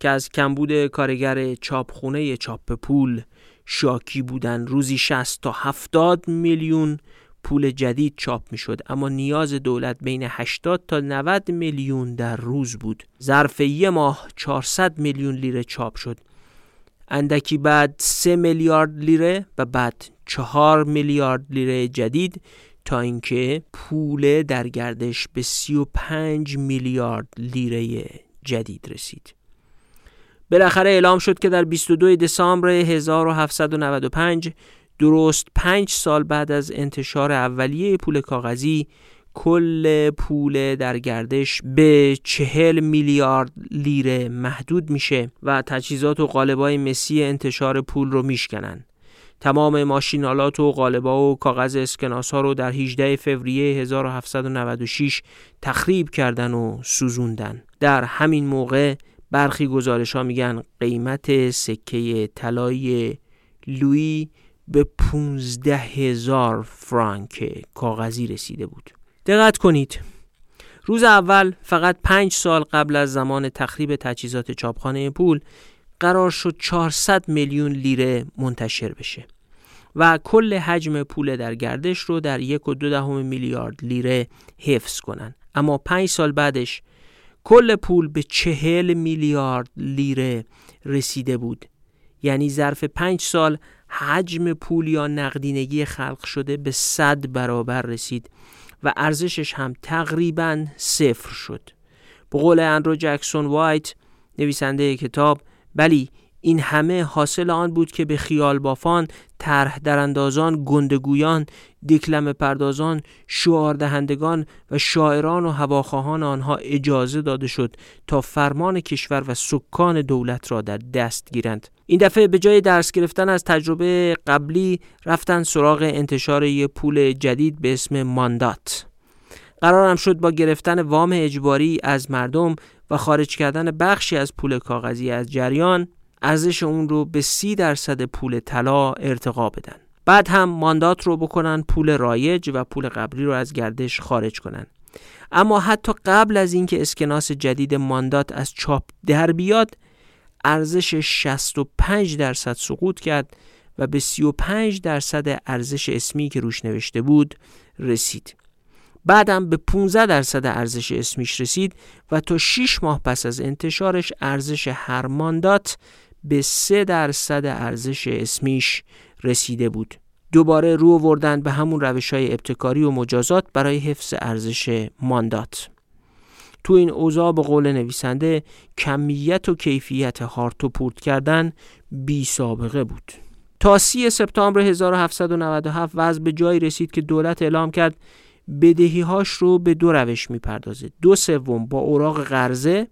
که از کمبود کارگر چاپخونه چاپ پول شاکی بودن. روزی 60 تا 70 میلیون پول جدید چاپ می‌شد. اما نیاز دولت بین 80 تا 90 میلیون در روز بود. ظرف یه ماه 400 میلیون لیره چاپ شد. اندکی بعد 3 میلیارد لیره و بعد 4 میلیارد لیره جدید تا اینکه پول در گردش به 35 میلیارد لیره جدید رسید. بالاخره اعلام شد که در 22 دسامبر 1795 درست پنج سال بعد از انتشار اولیه پول کاغذی کل پول در گردش به چهل میلیارد لیره محدود میشه و تجهیزات و قالبای مسی انتشار پول رو میشکنن. تمام ماشینالات و قالبا و کاغذ اسکناس ها رو در 18 فوریه 1796 تخریب کردن و سوزوندن. در همین موقع برخی گزارش ها میگن قیمت سکه طلای لوی به 15 هزار فرانک کاغذی رسیده بود. دقت کنید. روز اول فقط پنج سال قبل از زمان تخریب تجهیزات چاپخانه پول قرار شد 400 میلیون لیره منتشر بشه و کل حجم پول در گردش رو در یک و دو دهم میلیارد لیره حفظ کنن. اما پنج سال بعدش کل پول به چهل میلیارد لیره رسیده بود. یعنی ظرف پنج سال حجم پول یا نقدینگی خلق شده به صد برابر رسید و ارزشش هم تقریبا صفر شد. به قول اندرو جکسون وایت نویسنده کتاب بلی این همه حاصل آن بود که به خیال بافان، طرح دراندازان، گندگویان، دیکلم پردازان، شعار دهندگان و شاعران و هواخواهان آنها اجازه داده شد تا فرمان کشور و سکان دولت را در دست گیرند. این دفعه به جای درس گرفتن از تجربه قبلی رفتن سراغ انتشار یک پول جدید به اسم ماندات. قرارم شد با گرفتن وام اجباری از مردم و خارج کردن بخشی از پول کاغذی از جریان ارزش اون رو به سی درصد پول طلا ارتقا بدن. بعد هم ماندات رو بکنن پول رایج و پول قبلی رو از گردش خارج کنن. اما حتی قبل از اینکه اسکناس جدید ماندات از چاپ در بیاد ارزش 65 درصد سقوط کرد و به 35 درصد ارزش اسمی که روش نوشته بود رسید. بعدم به 15 درصد ارزش اسمیش رسید و تا 6 ماه پس از انتشارش ارزش هر ماندات به 3 درصد ارزش اسمیش رسیده بود. دوباره رو آوردن به همون روش های ابتکاری و مجازات برای حفظ ارزش ماندات. تو این اوضاع به قول نویسنده کمیت و کیفیت هارت و پورت کردن بی سابقه بود. تا سی سپتامبر 1797 وضع به جایی رسید که دولت اعلام کرد بدهی هاش رو به دو روش می‌پردازه. دو سوم با اوراق قرضه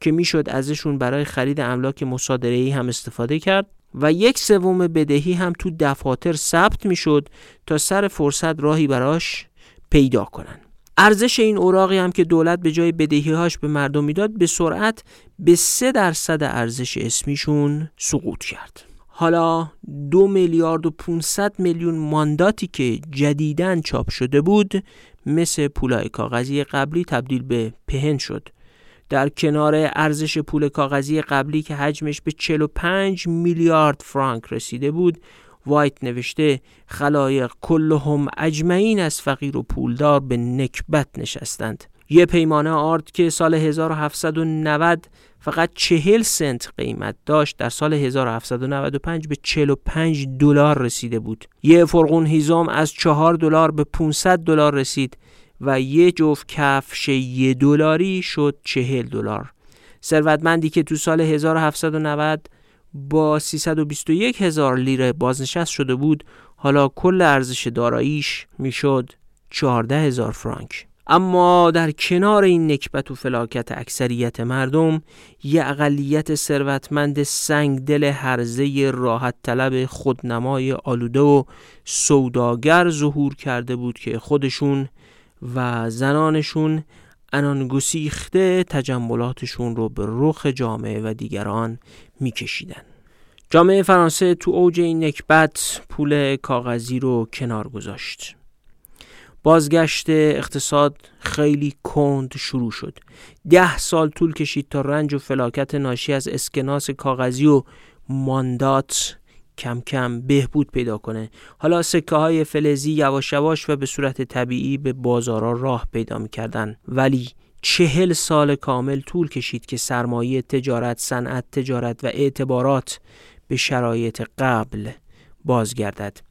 که می‌شد ازشون برای خرید املاک مصادره ای هم استفاده کرد و یک سوم بدهی هم تو دفاتر ثبت می‌شد تا سر فرصت راهی براش پیدا کنن. ارزش این اوراقی هم که دولت به جای بدهیهاش به مردم می‌داد به سرعت به سه درصد ارزش اسمیشون سقوط کرد. حالا دو میلیارد و 500 میلیون مانداتی که جدیدن چاپ شده بود مثل پولای کاغذی قبلی تبدیل به پهن شد. در کنار ارزش پول کاغذی قبلی که حجمش به 45 میلیارد فرانک رسیده بود وایت نوشته خلایق کلهم اجمعین از فقیر و پولدار به نکبت نشستند. یه پیمانه آرد که سال 1790 فقط 40 سنت قیمت داشت در سال 1795 به 45 دلار رسیده بود. یه فرقون هیزم از 4 دلار به 500 دلار رسید و یه جفت کفش یه دلاری شد 40 دلار. ثروتمندی که تو سال 1790 با 321 هزار لیره بازنشست شده بود حالا کل ارزش داراییش می‌شد 14 هزار فرانک. اما در کنار این نکبت و فلاکت اکثریت مردم یه اقلیت ثروتمند سنگدل هرزه راحت طلب خودنمای آلوده و سوداگر ظهور کرده بود که خودشون و زنانشون انان گسیخته تجملاتشون رو به رخ جامعه و دیگران میکشیدن. جامعه فرانسه تو اوج این نکبت پول کاغذی رو کنار گذاشت. بازگشت اقتصاد خیلی کند شروع شد. ده سال طول کشید تا رنج و فلاکت ناشی از اسکناس کاغذی و ماندات کم کم بهبود پیدا کنه. حالا سکه های فلزی یواش یواش و به صورت طبیعی به بازارا راه پیدا می‌کردن. ولی چهل سال کامل طول کشید که سرمایه تجارت صنعت تجارت و اعتبارات به شرایط قبل بازگردد.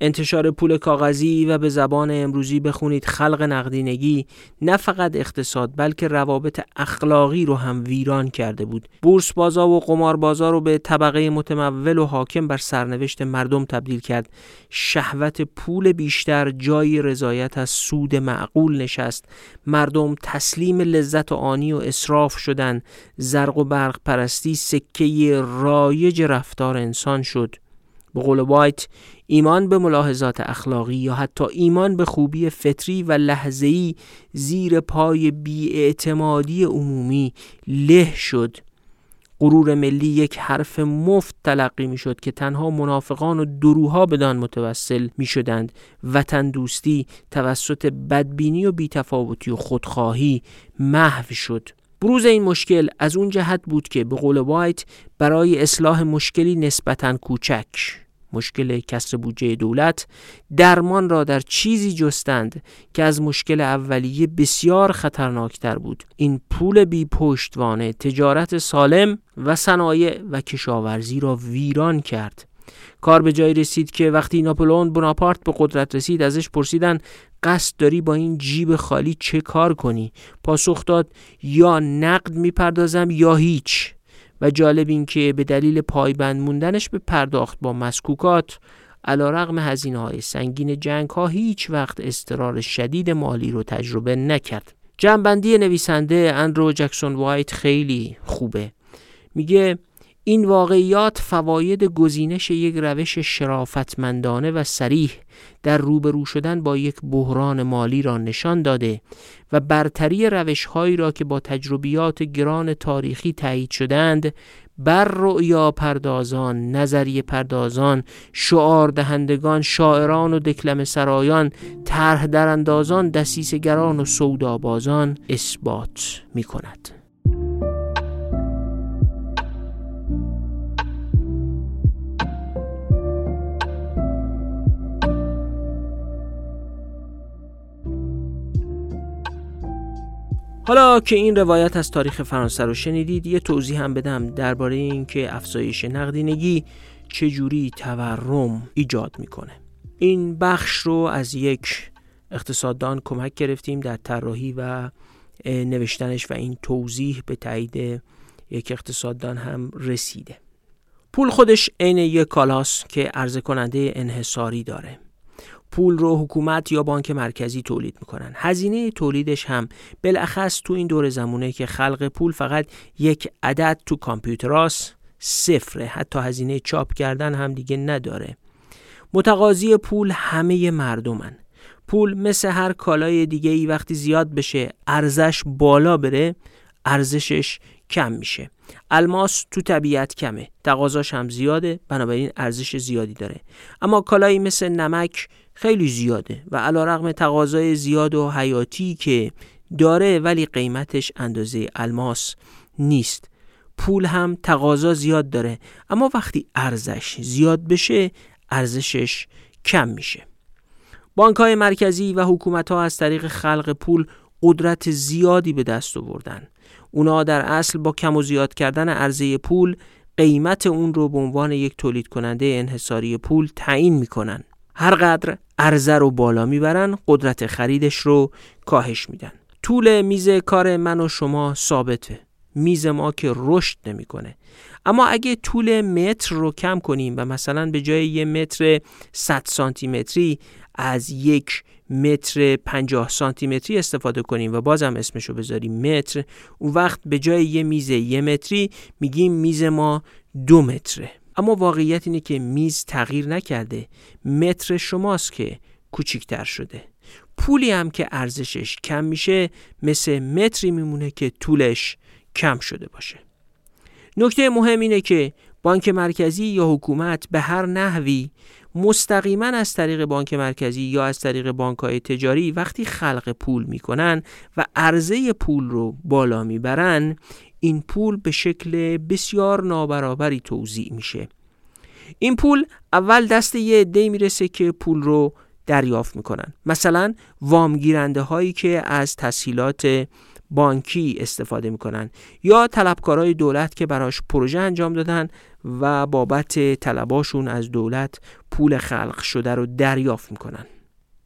انتشار پول کاغذی و به زبان امروزی بخونید خلق نقدینگی نه فقط اقتصاد بلکه روابط اخلاقی رو هم ویران کرده بود. بورس بازار و قمار بازار رو به طبقه متمول و حاکم بر سرنوشت مردم تبدیل کرد. شهوت پول بیشتر جای رضایت از سود معقول نشست. مردم تسلیم لذت آنی و اصراف شدن. زرق و برق پرستی سکه رایج رفتار انسان شد. به قول وایت ایمان به ملاحظات اخلاقی یا حتی ایمان به خوبی فطری و لحظه‌ای زیر پای بیاعتمادی عمومی له شد. غرور ملی یک حرف مفت تلقی می شد که تنها منافقان و دروها بدان متوسل می شدند وطن دوستی توسط بدبینی و بیتفاوتی و خودخواهی محو شد. بروز این مشکل از اون جهت بود که به قول وایت برای اصلاح مشکلی نسبتا کوچک مشکل کسر بودجه دولت درمان را در چیزی جستند که از مشکل اولیه بسیار خطرناکتر بود. این پول بی پشتوانه تجارت سالم و صنایع و کشاورزی را ویران کرد. کار به جای رسید که وقتی ناپلئون بناپارت به قدرت رسید ازش پرسیدن قصد داری با این جیب خالی چه کار کنی؟ پاسخ داد یا نقد می‌پردازم یا هیچ. و جالب این که به دلیل پایبند موندنش به پرداخت با مسکوکات علا رقم هزینه های سنگین جنگ ها هیچ وقت استرار شدید مالی رو تجربه نکرد. جنبندی نویسنده اندرو جکسون وایت خیلی خوبه. میگه این واقعیات فواید گزینش یک روش شرافتمندانه و سریح در روبرو شدن با یک بحران مالی را نشان داده و برتری روشهایی را که با تجربیات گران تاریخی تایید شدند بر رؤیا پردازان، نظریه پردازان، شعار دهندگان، شاعران و دکلم سرایان، طرح دراندازان، دسیسگران و سودابازان اثبات می کند. حالا که این روایت از تاریخ فرانسه رو شنیدید یه توضیح هم بدم درباره اینکه افزایش نقدینگی چجوری تورم ایجاد می‌کنه. این بخش رو از یک اقتصاددان کمک گرفتیم در طراحی و نوشتنش و این توضیح به تایید یک اقتصاددان هم رسیده. پول خودش عین یک کالاست که عرضه کننده انحصاری داره. پول رو حکومت یا بانک مرکزی تولید می‌کنن. هزینه تولیدش هم بالاخص تو این دور زمونه که خلق پول فقط یک عدد تو کامپیوتراست صفره. حتی هزینه چاپ کردن هم دیگه نداره. متقاضی پول همه مردمن. پول مثل هر کالای دیگه ای وقتی زیاد بشه ارزش بالا بره ارزشش کم میشه. الماس تو طبیعت کمه تقاضاش هم زیاده بنابراین ارزش زیادی داره. اما کالایی مثل نمک خیلی زیاده و علا رقم تقاضای زیاد و حیاتی که داره ولی قیمتش اندازه الماس نیست. پول هم تقاضا زیاد داره اما وقتی ارزش زیاد بشه ارزشش کم میشه. بانک های مرکزی و حکومت ها از طریق خلق پول قدرت زیادی به دست آوردن. اونا در اصل با کم و زیاد کردن عرضه پول قیمت اون رو به عنوان یک تولید کننده انحصاری پول تعیین می‌کنن. هر قدر عرضه رو بالا می‌برن قدرت خریدش رو کاهش میدن. طول میز کار من و شما ثابته. میز ما که رشد نمی‌کنه. اما اگه طول متر رو کم کنیم و مثلا به جای یه متر 100 سانتی متری از یک متر 50 سانتی متری استفاده کنیم و بازم اسمشو بذاریم متر. اون وقت به جای یه میز یه متری میگیم میز ما دو متره. اما واقعیت اینه که میز تغییر نکرده. متر شماست که کوچیکتر شده. پولی هم که ارزشش کم میشه مثل متری میمونه که طولش کم شده باشه. نکته مهم اینه که بانک مرکزی یا حکومت به هر نحوی مستقیما از طریق بانک مرکزی یا از طریق بانک های تجاری وقتی خلق پول می‌کنن و عرضه پول رو بالا می‌برن این پول به شکل بسیار نابرابری توضیع میشه. این پول اول دست یه عده می‌رسه که پول رو دریافت می‌کنن. مثلا وامگیرنده هایی که از تسهیلات بانکی استفاده می‌کنن یا طلبکارای دولت که براش پروژه انجام دادن و بابت طلباشون از دولت پول خلق شده رو دریافت می‌کنن.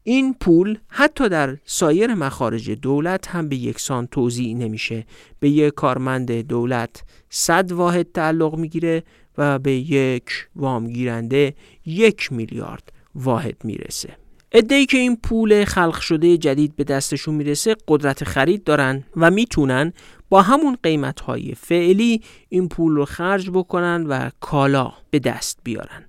این پول حتی در سایر مخارج دولت هم به یکسان توضیح نمیشه. به یک کارمند دولت صد واحد تعلق می‌گیره و به یک وامگیرنده یک میلیارد واحد می‌رسه. ادهی که این پول خلق شده جدید به دستشون می‌رسه قدرت خرید دارن و می‌تونن با همون قیمت های فعلی این پول رو خرج بکنن و کالا به دست بیارن.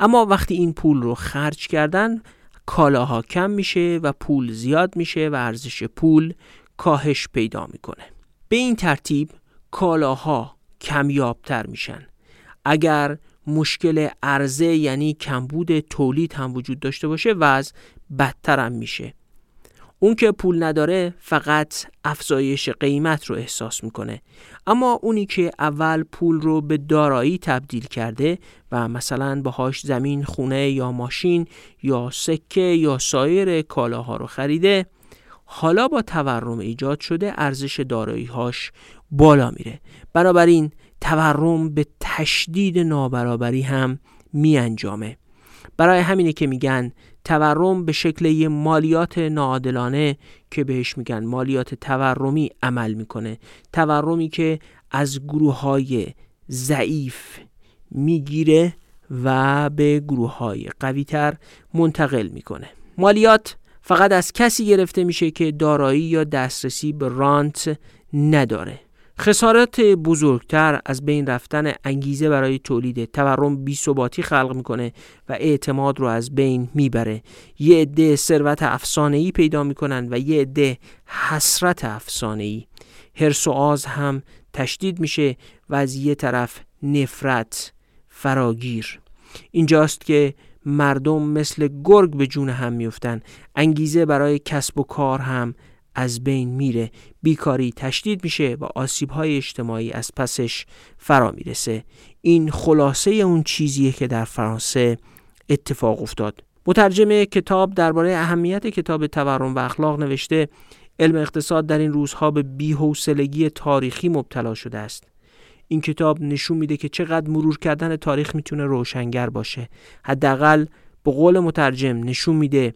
اما وقتی این پول رو خرج کردن کالاها کم میشه و پول زیاد میشه و ارزش پول کاهش پیدا می‌کنه. به این ترتیب کالاها کمیابتر میشن. اگر مشکل عرضه یعنی کمبود تولید هم وجود داشته باشه وضع بدتر هم میشه. اون که پول نداره فقط افزایش قیمت رو احساس می‌کنه. اما اونی که اول پول رو به دارایی تبدیل کرده و مثلا باهاش زمین خونه یا ماشین یا سکه یا سایر کالاها رو خریده حالا با تورم ایجاد شده ارزش دارایی هاش بالا میره. بنابراین تورم به تشدید نابرابری هم می انجامه برای همینه که میگن تورم به شکل یه مالیات ناعادلانه که بهش میگن مالیات تورمی عمل می‌کنه. تورمی که از گروه های ضعیف می‌گیره و به گروه های قوی تر منتقل می‌کنه. مالیات فقط از کسی گرفته میشه که دارایی یا دسترسی به رانت نداره. خسارات بزرگتر از بین رفتن انگیزه برای تولید تورم بی ثباتی خلق می‌کنه و اعتماد رو از بین می‌بره. یه عده ثروت افسانه‌ای پیدا می‌کنن و یه عده حسرت افسانه‌ای. هرس و آز هم تشدید میشه و از یه طرف نفرت فراگیر. اینجاست که مردم مثل گرگ به جون هم میفتن انگیزه برای کسب و کار هم از بین میره بیکاری تشدید میشه و آسیب های اجتماعی از پسش فرا می‌رسه. این خلاصه اون چیزیه که در فرانسه اتفاق افتاد. مترجم کتاب درباره اهمیت کتاب تورم و اخلاق نوشته علم اقتصاد در این روزها به بیحوصلگی تاریخی مبتلا شده است. این کتاب نشون میده که چقدر مرور کردن تاریخ می‌تونه روشنگر باشه. حداقل به قول مترجم نشون میده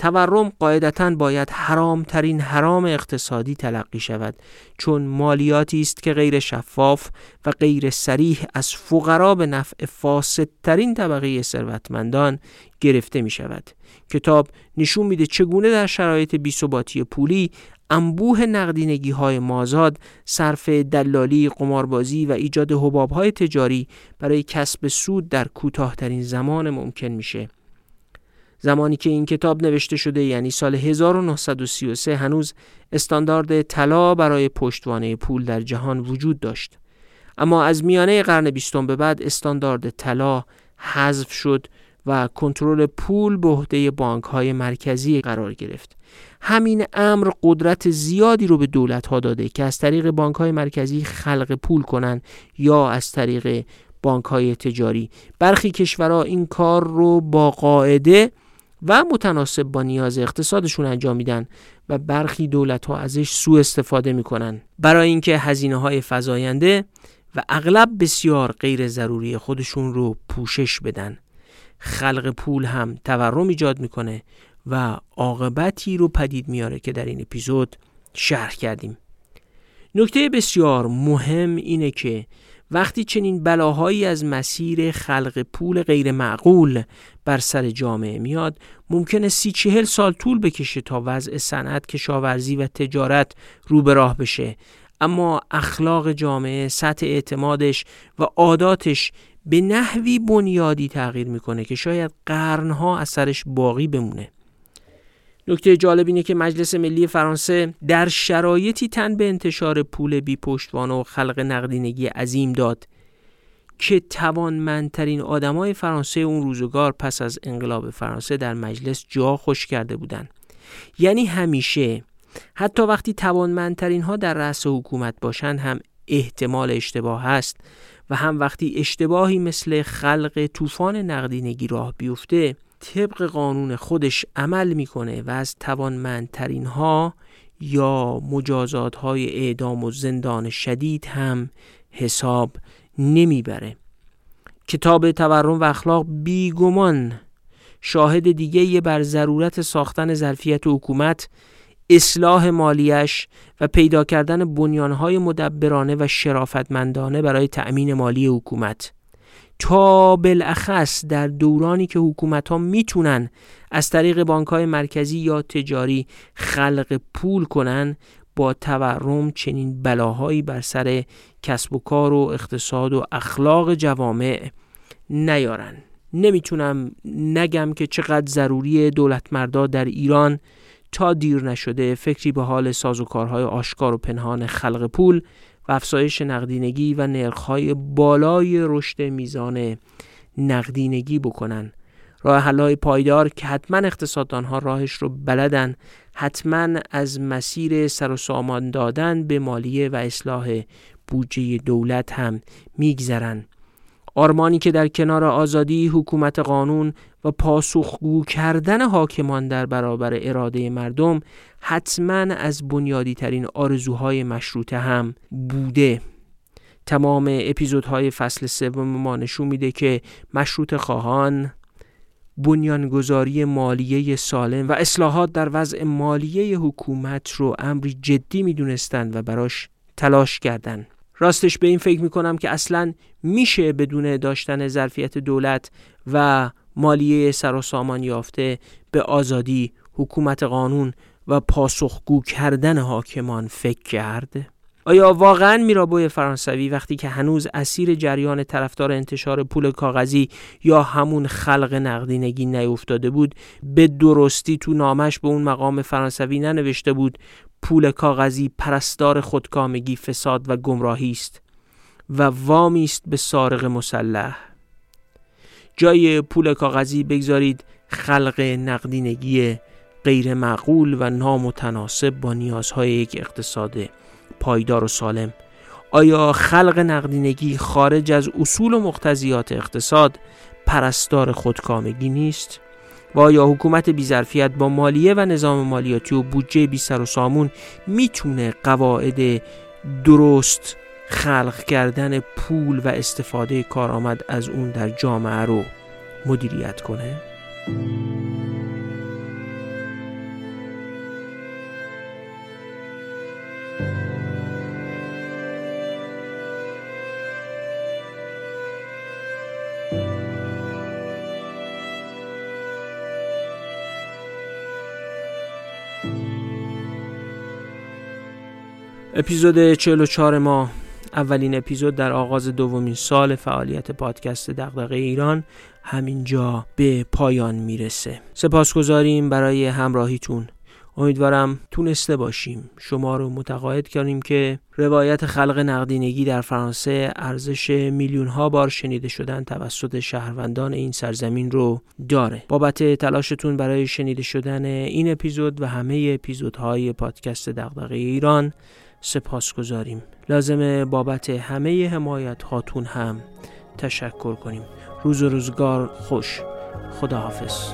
تورم قاعدتا باید حرام ترین حرام اقتصادی تلقی شود چون مالیاتی است که غیر شفاف و غیر سریح از فقرا به نفع فاسدترین طبقه ثروتمندان گرفته می شود. کتاب نشون میده چگونه در شرایط بیثباتی پولی انبوه نقدینگی های مازاد صرف دلالی قماربازی و ایجاد حباب های تجاری برای کسب سود در کوتاهترین زمان ممکن میشه زمانی که این کتاب نوشته شده یعنی سال 1933 هنوز استاندارد طلا برای پشتوانه پول در جهان وجود داشت. اما از میانه قرن بیستم به بعد استاندارد طلا حذف شد و کنترل پول به عهده بانک های مرکزی قرار گرفت. همین امر قدرت زیادی رو به دولت ها داده که از طریق بانک های مرکزی خلق پول کنند یا از طریق بانک های تجاری. برخی کشورها این کار رو با قاعده و متناسب با نیاز اقتصادشون انجام میدن و برخی دولت ها ازش سوء استفاده می‌کنن. برای اینکه هزینه های فزاینده و اغلب بسیار غیر ضروری خودشون رو پوشش بدن. خلق پول هم تورم ایجاد می‌کنه و عاقبتی رو پدید میاره که در این اپیزود شرح کردیم. نکته بسیار مهم اینه که وقتی چنین بلاهایی از مسیر خلق پول غیر معقول بر سر جامعه میاد ممکنه سی چهل سال طول بکشه تا وضع صنعت کشاورزی و تجارت رو به راه بشه. اما اخلاق جامعه سطح اعتمادش و عاداتش به نحوی بنیادی تغییر می‌کنه که شاید قرنها اثرش باقی بمونه. نکته جالب اینه که مجلس ملی فرانسه در شرایطی تن به انتشار پول بی پشتوانه و خلق نقدینگی عظیم داد که توانمندترین آدمای فرانسه اون روزگار پس از انقلاب فرانسه در مجلس جا خوش کرده بودند. یعنی همیشه حتی وقتی توانمندترین ها در رأس حکومت باشند هم احتمال اشتباه هست و هم وقتی اشتباهی مثل خلق طوفان نقدینگی راه بیفته طبق قانون خودش عمل می‌کنه و از توانمندترین ها یا مجازات های اعدام و زندان شدید هم حساب نمی‌بره. کتاب تورم و اخلاق بیگمان شاهد دیگه بر ضرورت ساختن ظرفیت حکومت اصلاح مالیش و پیدا کردن بنیانهای مدبرانه و شرافتمندانه برای تأمین مالی حکومت. تا بالاخص در دورانی که حکومت ها می‌تونن از طریق بانک های مرکزی یا تجاری خلق پول کنن با تورم چنین بلاهایی بر سر کسب و کار و اقتصاد و اخلاق جوامع نیارن. نمی‌تونم نگم که چقدر ضروری دولت مردا در ایران تا دیر نشده. فکری به حال سازوکارهای آشکار و پنهان خلق پول و افزایش نقدینگی و نرخهای بالای رشد میزان نقدینگی بکنن. راه حلهای پایدار که حتما اقتصاددان ها راهش رو بلدن حتما از مسیر سر و سامان دادن به مالیه و اصلاح بودجه دولت هم میگذرن. آرمانی که در کنار آزادی حکومت قانون و پاسخگو کردن حاکمان در برابر اراده مردم حتما از بنیادی ترین آرزوهای مشروطه هم بوده تمام اپیزودهای فصل سوم ما نشون میده که مشروط خواهان بنیانگذاری مالیه سالم و اصلاحات در وضع مالیه حکومت رو امری جدی می‌دونستند و براش تلاش کردند. راستش به این فکر می‌کنم که اصلا میشه بدون داشتن ظرفیت دولت و مالیه سر و سامان یافته به آزادی حکومت قانون و پاسخگو کردن حاکمان فکر کرد. آیا واقعا میرابوی فرانسوی وقتی که هنوز اسیر جریان طرفدار انتشار پول کاغذی یا همون خلق نقدینگی نیفتاده بود به درستی تو نامش به اون مقام فرانسوی ننوشته بود پول کاغذی پرستار خودکامگی فساد و گمراهی است و وامی است به سارق مسلح؟ جای پول کاغذی بگذارید خلق نقدینگی غیر معقول و نامتناسب با نیازهای یک اقتصاد پایدار و سالم آیا خلق نقدینگی خارج از اصول و مقتضیات اقتصاد پرستار خودکامگی نیست؟ و آیا حکومت بیظرفیت با مالیه و نظام مالیاتی و بودجه بی سر و سامون می‌تونه قواعد درست خلق کردن پول و استفاده کارآمد از اون در جامعه رو مدیریت کنه؟ اپیزود 44 ما اولین اپیزود در آغاز دومین سال فعالیت پادکست دغدغه ایران همینجا به پایان می‌رسه. سپاسگزاریم برای همراهیتون. امیدوارم تونسته باشیم. شما رو متقاعد کنیم که روایت خلق نقدینگی در فرانسه ارزش میلیون ها بار شنیده شدن توسط شهروندان این سرزمین رو داره. بابت تلاشتون برای شنیده شدن این اپیزود و همه اپیزودهای پادکست دغدغه ایران سپاس گذاریم لازمه بابت همه حمایت هاتون هم تشکر کنیم. روز و روزگار خوش. خداحافظ.